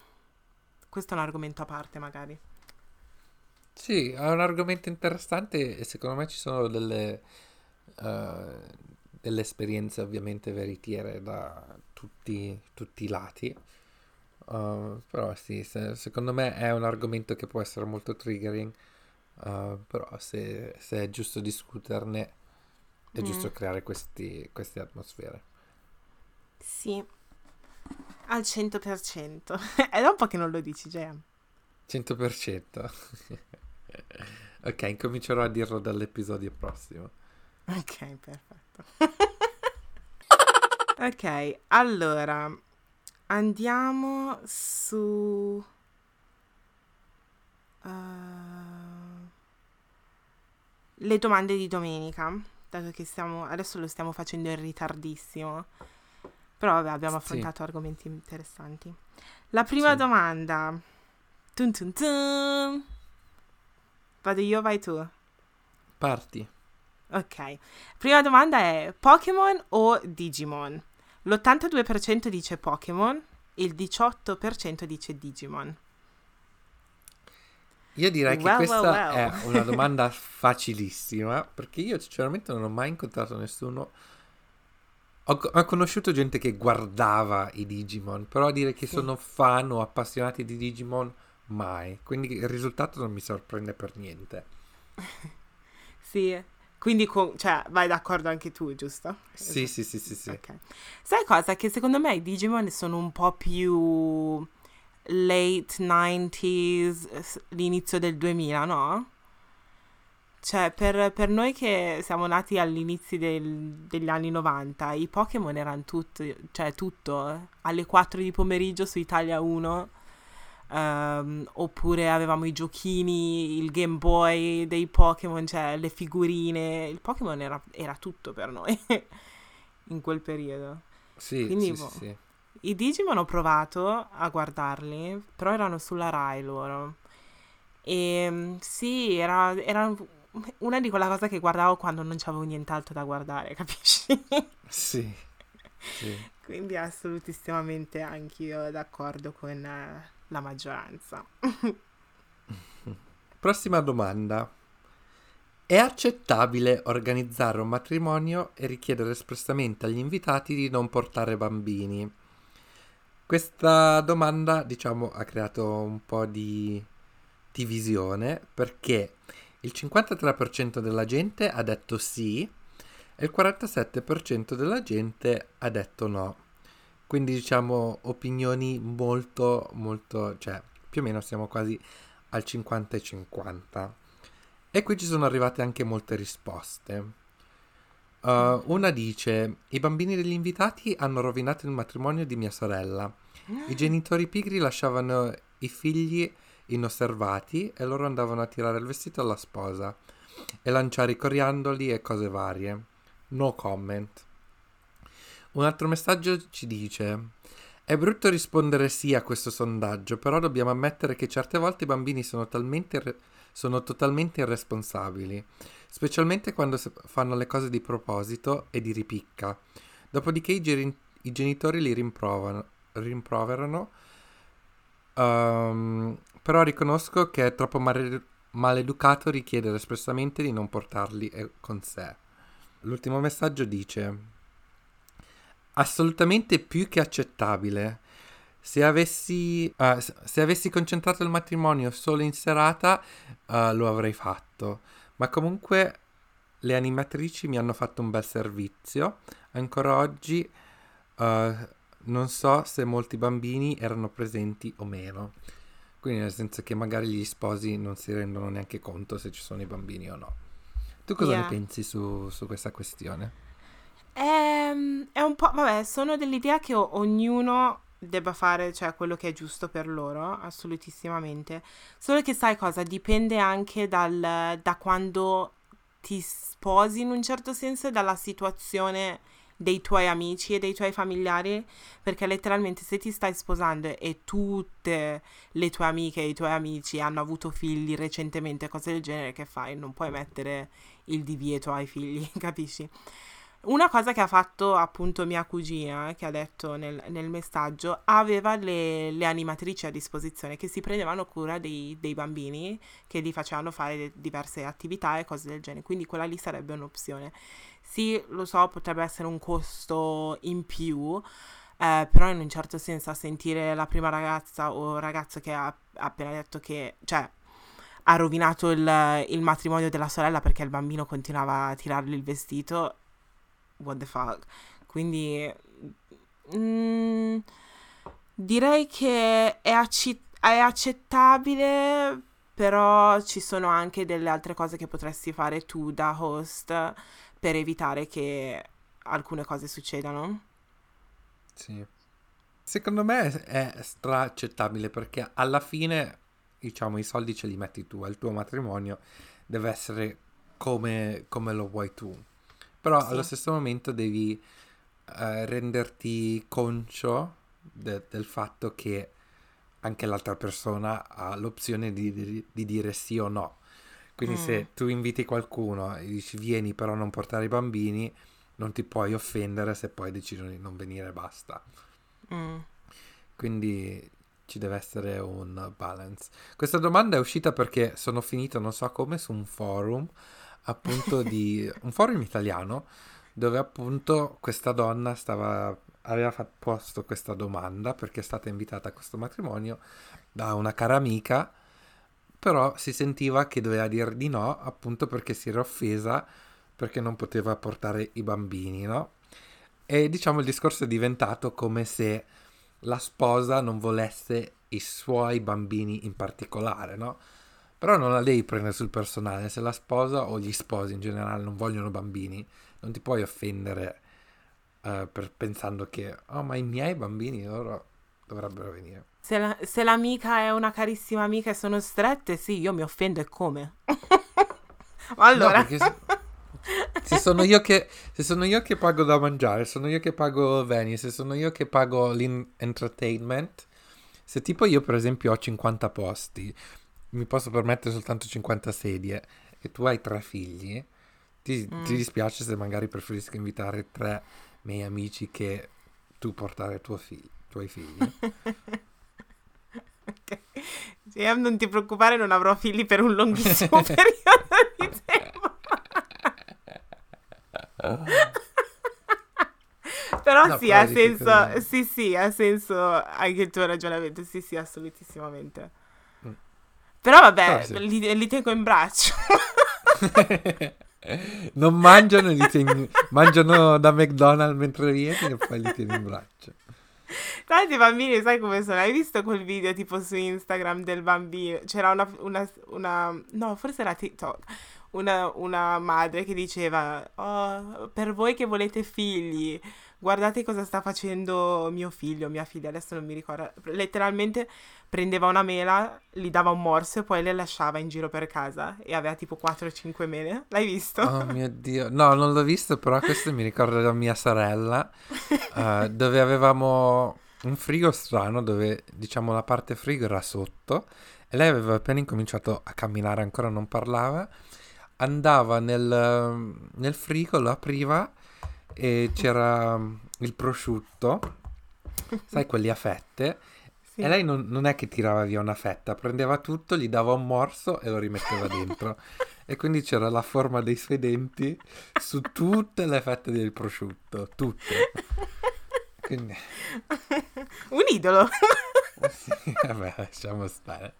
Questo è un argomento a parte magari. Sì, è un argomento interessante e secondo me ci sono delle, uh, delle esperienze ovviamente veritiere da tutti, tutti i lati. Uh, però sì, se, secondo me è un argomento che può essere molto triggering Uh, però se, se, è giusto discuterne, è mm. giusto creare questi, queste atmosfere. Sì, al 100%. è da un po' che non lo dici, Jam. 100%. ok, incomincerò a dirlo dall'episodio prossimo. Ok, perfetto. ok, allora andiamo su... Uh le domande di domenica, dato che stiamo, adesso lo stiamo facendo in ritardissimo. Però vabbè, abbiamo affrontato sì. argomenti interessanti. La prima sì. domanda. Tun tun tun. Vado io, vai tu. Parti. Ok. Prima domanda è Pokémon o Digimon? L'82% dice Pokémon, il 18% dice Digimon. Io direi well, che questa well, well. è una domanda facilissima perché io sinceramente non ho mai incontrato nessuno. Ho, ho, conosciuto gente che guardava i Digimon, però dire che sì. sono fan o appassionati di Digimon mai. Quindi il risultato non mi sorprende per niente. sì, quindi con, cioè, vai d'accordo anche tu, giusto? Sì, sì, sì, sì, sì. Okay. Sai cosa? Che secondo me i Digimon sono un po' più late 90s, l'inizio del 2000, no? Cioè, per, per noi che siamo nati all'inizio del, degli anni 90, i Pokémon erano tutti, cioè tutto, eh. alle 4 di pomeriggio su Italia 1, um, ehm, oppure avevamo i giochini, il Game Boy dei Pokémon, cioè le figurine, il Pokémon era, era tutto per noi in quel periodo. Sì, Quindi, sì, boh. sì. I Digimon ho provato a guardarli, però erano sulla Rai loro. E mm, sì, era, era una di quelle cose che guardavo quando non c'avevo nient'altro da guardare, capisci? Sì. sì. Quindi assolutissimamente anch'io d'accordo con uh, la maggioranza. Prossima domanda. È accettabile organizzare un matrimonio e richiedere espressamente agli invitati di non portare bambini? Questa domanda, diciamo, ha creato un po' di divisione perché il 53% della gente ha detto sì e il 47% della gente ha detto no. Quindi diciamo opinioni molto, molto, cioè più o meno siamo quasi al 50 e 50. E qui ci sono arrivate anche molte risposte. Uh, una dice: I bambini degli invitati hanno rovinato il matrimonio di mia sorella. I genitori pigri lasciavano i figli inosservati e loro andavano a tirare il vestito alla sposa e lanciare i coriandoli e cose varie. No comment. Un altro messaggio ci dice: È brutto rispondere sì a questo sondaggio, però dobbiamo ammettere che certe volte i bambini sono, talmente, sono totalmente irresponsabili specialmente quando fanno le cose di proposito e di ripicca. Dopodiché i, geri- i genitori li rimproverano, um, però riconosco che è troppo male- maleducato richiedere espressamente di non portarli eh, con sé. L'ultimo messaggio dice: Assolutamente più che accettabile. Se avessi, uh, se avessi concentrato il matrimonio solo in serata, uh, lo avrei fatto ma comunque le animatrici mi hanno fatto un bel servizio. Ancora oggi uh, non so se molti bambini erano presenti o meno. Quindi nel senso che magari gli sposi non si rendono neanche conto se ci sono i bambini o no. Tu cosa Yeah. ne pensi su, su questa questione? Ehm, è un po', vabbè, sono dell'idea che ognuno debba fare, cioè, quello che è giusto per loro, assolutissimamente. Solo che sai cosa? Dipende anche dal, da quando ti sposi in un certo senso e dalla situazione dei tuoi amici e dei tuoi familiari, perché letteralmente se ti stai sposando e tutte le tue amiche e i tuoi amici hanno avuto figli recentemente, cose del genere, che fai? Non puoi mettere il divieto ai figli, capisci? Una cosa che ha fatto appunto mia cugina, che ha detto nel, nel messaggio, aveva le, le animatrici a disposizione che si prendevano cura dei, dei bambini, che gli facevano fare diverse attività e cose del genere, quindi quella lì sarebbe un'opzione. Sì, lo so, potrebbe essere un costo in più, eh, però in un certo senso a sentire la prima ragazza o ragazzo che ha appena detto che, cioè, ha rovinato il, il matrimonio della sorella perché il bambino continuava a tirargli il vestito, what the fuck. Quindi mm, direi che è, acci- è accettabile, però ci sono anche delle altre cose che potresti fare tu da host per evitare che alcune cose succedano. Sì. Secondo me è straaccettabile perché alla fine, diciamo, i soldi ce li metti tu, il tuo matrimonio deve essere come, come lo vuoi tu. Però Sì. allo stesso momento devi eh, renderti conscio de- del fatto che anche l'altra persona ha l'opzione di, di- di dire sì o no. Quindi Mm. se tu inviti qualcuno e dici vieni però non portare i bambini, non ti puoi offendere se poi decidono di non venire e basta. Mm. Quindi ci deve essere un balance. Questa domanda è uscita perché sono finito, non so come, su un forum, appunto di un forum italiano, dove appunto questa donna stava, aveva fa- posto questa domanda perché è stata invitata a questo matrimonio da una cara amica, però si sentiva che doveva dire di no, appunto perché si era offesa perché non poteva portare i bambini, no? E diciamo il discorso è diventato come se la sposa non volesse i suoi bambini in particolare, no? Però non la devi prendere sul personale, se la sposa o gli sposi in generale non vogliono bambini, non ti puoi offendere eh, per- pensando che, oh ma i miei bambini loro dovrebbero venire. Se, la- se l'amica è una carissima amica e sono strette, sì, io mi offendo e come? Ma allora... No, perché se, se sono io che, se sono io che pago da mangiare, sono io che pago Veni, se sono io che pago l'entertainment, se tipo io per esempio ho 50 posti, mi posso permettere soltanto 50 sedie e tu hai tre figli, ti, Mm. ti dispiace se magari preferisco invitare tre miei amici che tu portare tuo fig- tuoi figli. Ok. Sì, non ti preoccupare, non avrò figli per un lunghissimo periodo di tempo. Però No, sì, però ha senso, sì, sì, ha senso anche il tuo ragionamento, sì, sì, assolutissimamente. Però vabbè, Però sì. li, li tengo in braccio. non mangiano, li tieni- mangiano da McDonald's mentre vieni e poi li tieni in braccio. Tanti bambini, sai come sono? Hai visto quel video tipo su Instagram del bambino? C'era una, una, una- no, forse era TikTok. Una, una madre che diceva: "Oh, per voi che volete figli, guardate cosa sta facendo mio figlio, mia figlia, adesso non mi ricordo. Letteralmente prendeva una mela, gli dava un morso e poi le lasciava in giro per casa e aveva tipo 4-5 mele. L'hai visto? Oh mio Dio, no, non l'ho visto, però questo mi ricorda da mia sorella, eh, dove avevamo un frigo strano, dove diciamo la parte frigo era sotto e lei aveva appena incominciato a camminare, ancora non parlava, andava nel, nel frigo, lo apriva e c'era il prosciutto, sai quelli a fette, Sì. e lei non, non è che tirava via una fetta, prendeva tutto, gli dava un morso e lo rimetteva dentro. E quindi c'era la forma dei suoi denti su tutte le fette del prosciutto, tutte. Quindi, Un idolo. sì, vabbè, lasciamo stare.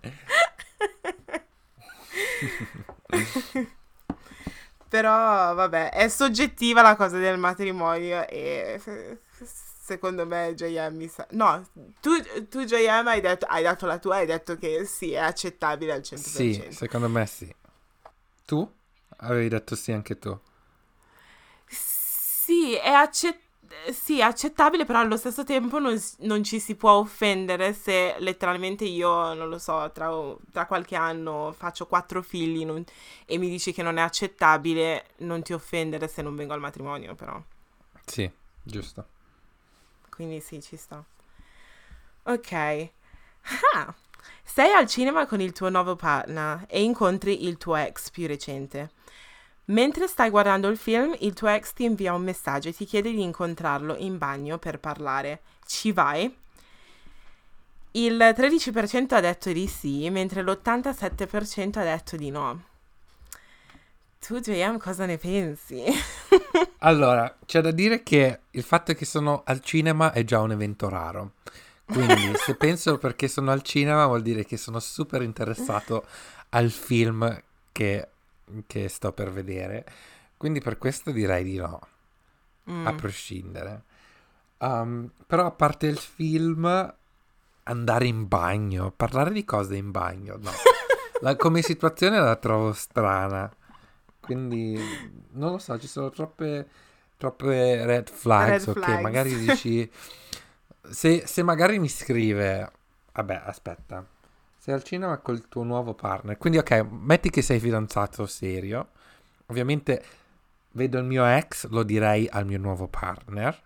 Però, vabbè, è soggettiva la cosa del matrimonio e secondo me JM mi sa... No, tu, tu JM hai, detto, hai dato la tua, hai detto che sì, è accettabile al 100%. Sì, secondo me sì. Tu? Avevi detto sì anche tu. Sì, è accettabile sì, accettabile, però allo stesso tempo non, non, ci si può offendere se letteralmente io, non lo so, tra, tra qualche anno faccio quattro figli non, e mi dici che non è accettabile, non ti offendere se non vengo al matrimonio, però. Sì, giusto. Quindi sì, ci sta. Ok. Ah, sei al cinema con il tuo nuovo partner e incontri il tuo ex più recente. Mentre stai guardando il film, il tuo ex ti invia un messaggio e ti chiede di incontrarlo in bagno per parlare. Ci vai? Il 13% ha detto di sì, mentre l'87% ha detto di no. Tu, JM, cosa ne pensi? allora, c'è da dire che il fatto che sono al cinema è già un evento raro. Quindi, se penso perché sono al cinema, vuol dire che sono super interessato al film che che sto per vedere. Quindi per questo direi di no, mm. a prescindere. Um, però a parte il film, andare in bagno, parlare di cose in bagno, no. la, come situazione la trovo strana. Quindi non lo so, ci sono troppe, troppe red flags. Red ok, flags. magari dici... Se, se magari mi scrive... Vabbè, aspetta. Sei al cinema col tuo nuovo partner. Quindi, ok, metti che sei fidanzato serio. Ovviamente vedo il mio ex, lo direi al mio nuovo partner.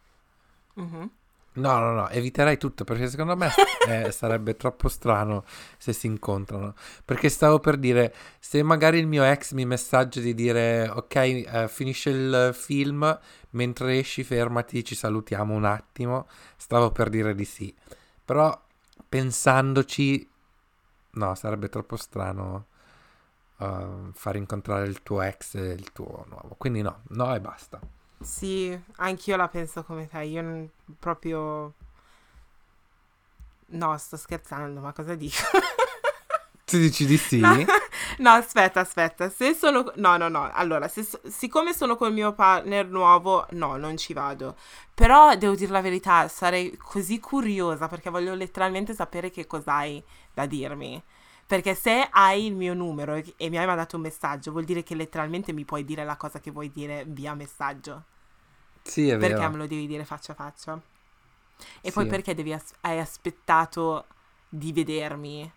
Mm-hmm. No, no, no, eviterei tutto perché secondo me eh, sarebbe troppo strano se si incontrano. Perché stavo per dire, se magari il mio ex mi messaggia di dire ok, eh, finisce il film, mentre esci fermati, ci salutiamo un attimo, stavo per dire di sì. Però pensandoci No, sarebbe troppo strano uh, far incontrare il tuo ex e il tuo nuovo. Quindi no, no e basta. Sì, anch'io la penso come te. Io non, proprio... No, sto scherzando, ma cosa dico? Tu dici di sì? No, no, aspetta, aspetta. Se sono... No, no, no. Allora, se, siccome sono col mio partner nuovo, no, non ci vado. Però, devo dire la verità, sarei così curiosa perché voglio letteralmente sapere che cos'hai da dirmi. Perché se hai il mio numero e, e mi hai mandato un messaggio, vuol dire che letteralmente mi puoi dire la cosa che vuoi dire via messaggio. Sì, è vero. Perché me lo devi dire faccia a faccia. E sì. poi perché devi as- hai aspettato di vedermi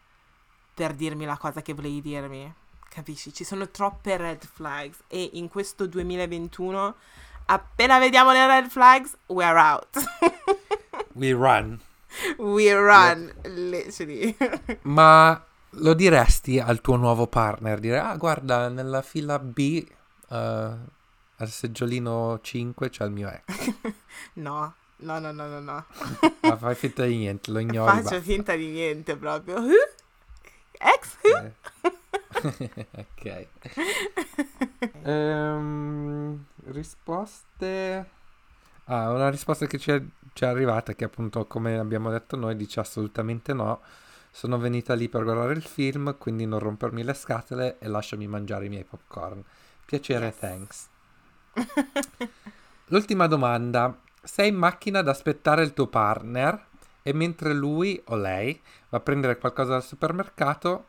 per dirmi la cosa che volevi dirmi? Capisci? Ci sono troppe red flags e in questo 2021 appena vediamo le red flags, we're out. We run. We run, literally. Ma lo diresti al tuo nuovo partner? Dire, ah guarda, nella fila B, uh, al seggiolino 5 c'è il mio ex. no, no, no, no, no, no. Ma fai finta di niente, lo ignori. Faccio basta. finta di niente proprio. Ex? Eh. ok. um, risposte... Ah, una risposta che ci è, ci è arrivata che appunto, come abbiamo detto noi, dice assolutamente no. Sono venuta lì per guardare il film, quindi non rompermi le scatole e lasciami mangiare i miei popcorn. Piacere, yes. thanks. L'ultima domanda. Sei in macchina ad aspettare il tuo partner e mentre lui o lei va a prendere qualcosa dal supermercato,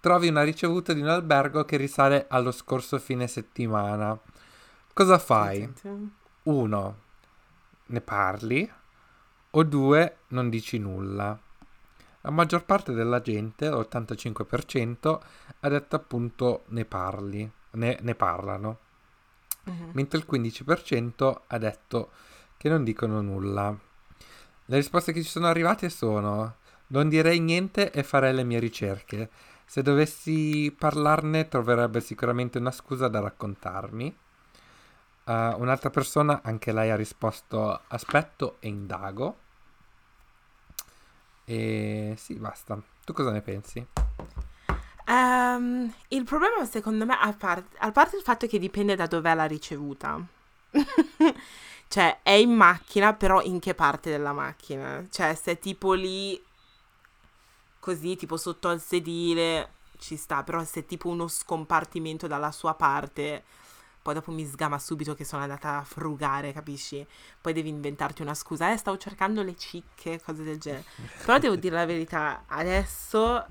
trovi una ricevuta di un albergo che risale allo scorso fine settimana. Cosa fai? Uno, ne parli o due, non dici nulla. La maggior parte della gente, l'85%, ha detto appunto ne parli, ne, ne parlano. Uh-huh. Mentre il 15% ha detto che non dicono nulla. Le risposte che ci sono arrivate sono non direi niente e farei le mie ricerche. Se dovessi parlarne troverebbe sicuramente una scusa da raccontarmi. Uh, un'altra persona, anche lei ha risposto aspetto e indago. E sì, basta. Tu cosa ne pensi? Um, il problema secondo me, a, par- a parte il fatto che dipende da dov'è la ricevuta. Cioè, è in macchina, però in che parte della macchina? Cioè, se è tipo lì, così, tipo sotto al sedile, ci sta, però se è tipo uno scompartimento dalla sua parte, poi dopo mi sgama subito che sono andata a frugare, capisci? Poi devi inventarti una scusa, eh, stavo cercando le cicche, cose del genere. Però devo dire la verità, adesso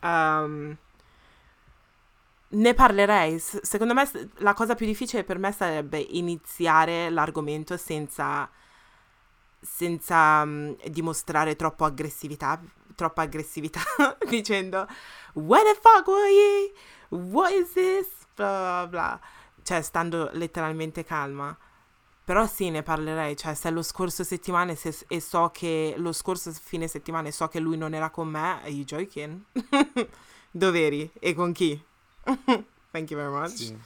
um, ne parlerei. S- secondo me la cosa più difficile per me sarebbe iniziare l'argomento senza, senza um, dimostrare troppo aggressività, troppa aggressività, dicendo What the fuck were you? What is this? Bla bla bla. Cioè, stando letteralmente calma. Però sì, ne parlerei, cioè se lo scorso settimana se- e so che lo scorso fine settimana e so che lui non era con me, you joking? Dov'eri? E con chi? Thank you very much. Sì.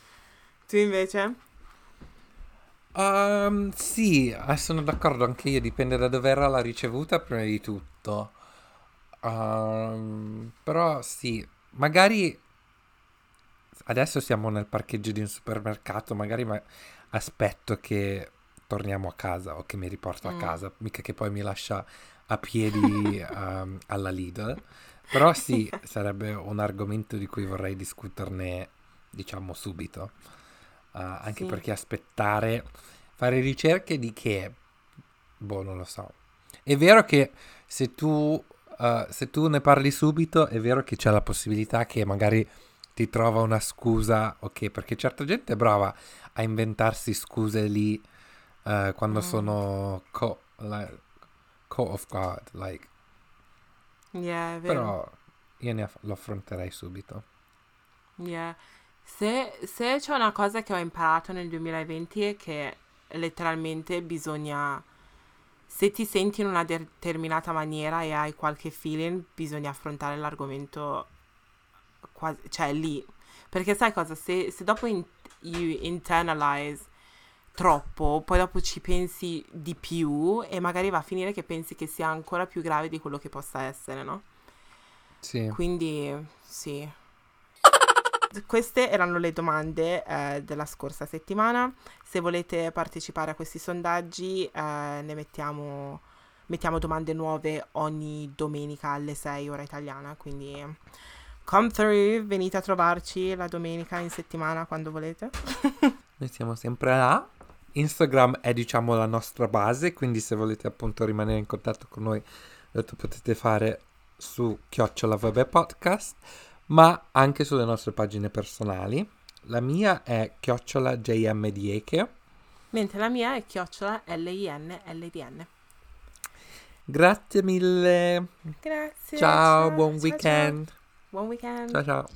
Tu invece? Um, sì, eh, sono d'accordo anche io, dipende da dove era la ricevuta prima di tutto. Um, però sì, magari adesso siamo nel parcheggio di un supermercato, magari ma- aspetto che torniamo a casa o che mi riporto a Mm. casa, mica che poi mi lascia a piedi um, alla Lidl. Però sì, sarebbe un argomento di cui vorrei discuterne, diciamo, subito. Uh, anche Sì. perché aspettare, fare ricerche di che, boh, non lo so. È vero che se tu, uh, se tu ne parli subito, è vero che c'è la possibilità che magari ti trova una scusa, ok, perché certa gente è brava a inventarsi scuse lì uh, quando Mm. sono co- like, caught off guard, like. Yeah. Però io ne aff- lo affronterei subito. Yeah. Se, se c'è una cosa che ho imparato nel 2020 è che letteralmente bisogna, se ti senti in una determinata maniera e hai qualche feeling, bisogna affrontare l'argomento quasi, cioè lì. Perché sai cosa? Se, se dopo in- you internalize troppo, poi dopo ci pensi di più e magari va a finire che pensi che sia ancora più grave di quello che possa essere, no? Sì. Quindi sì. Queste erano le domande eh, della scorsa settimana. Se volete partecipare a questi sondaggi, eh, ne mettiamo, mettiamo domande nuove ogni domenica alle 6 ora italiana. Quindi come through, venite a trovarci la domenica in settimana quando volete. Noi siamo sempre là. Instagram è diciamo la nostra base, quindi se volete appunto rimanere in contatto con noi lo potete fare su Chiocciola Vabbè Podcast, ma anche sulle nostre pagine personali. La mia è Chiocciola JM Dieke. Mentre la mia è chiocciola L-I-N-L-D-N. Grazie mille. Grazie. Ciao, buon ciao, weekend. ciao. Buon weekend. ciao. ciao.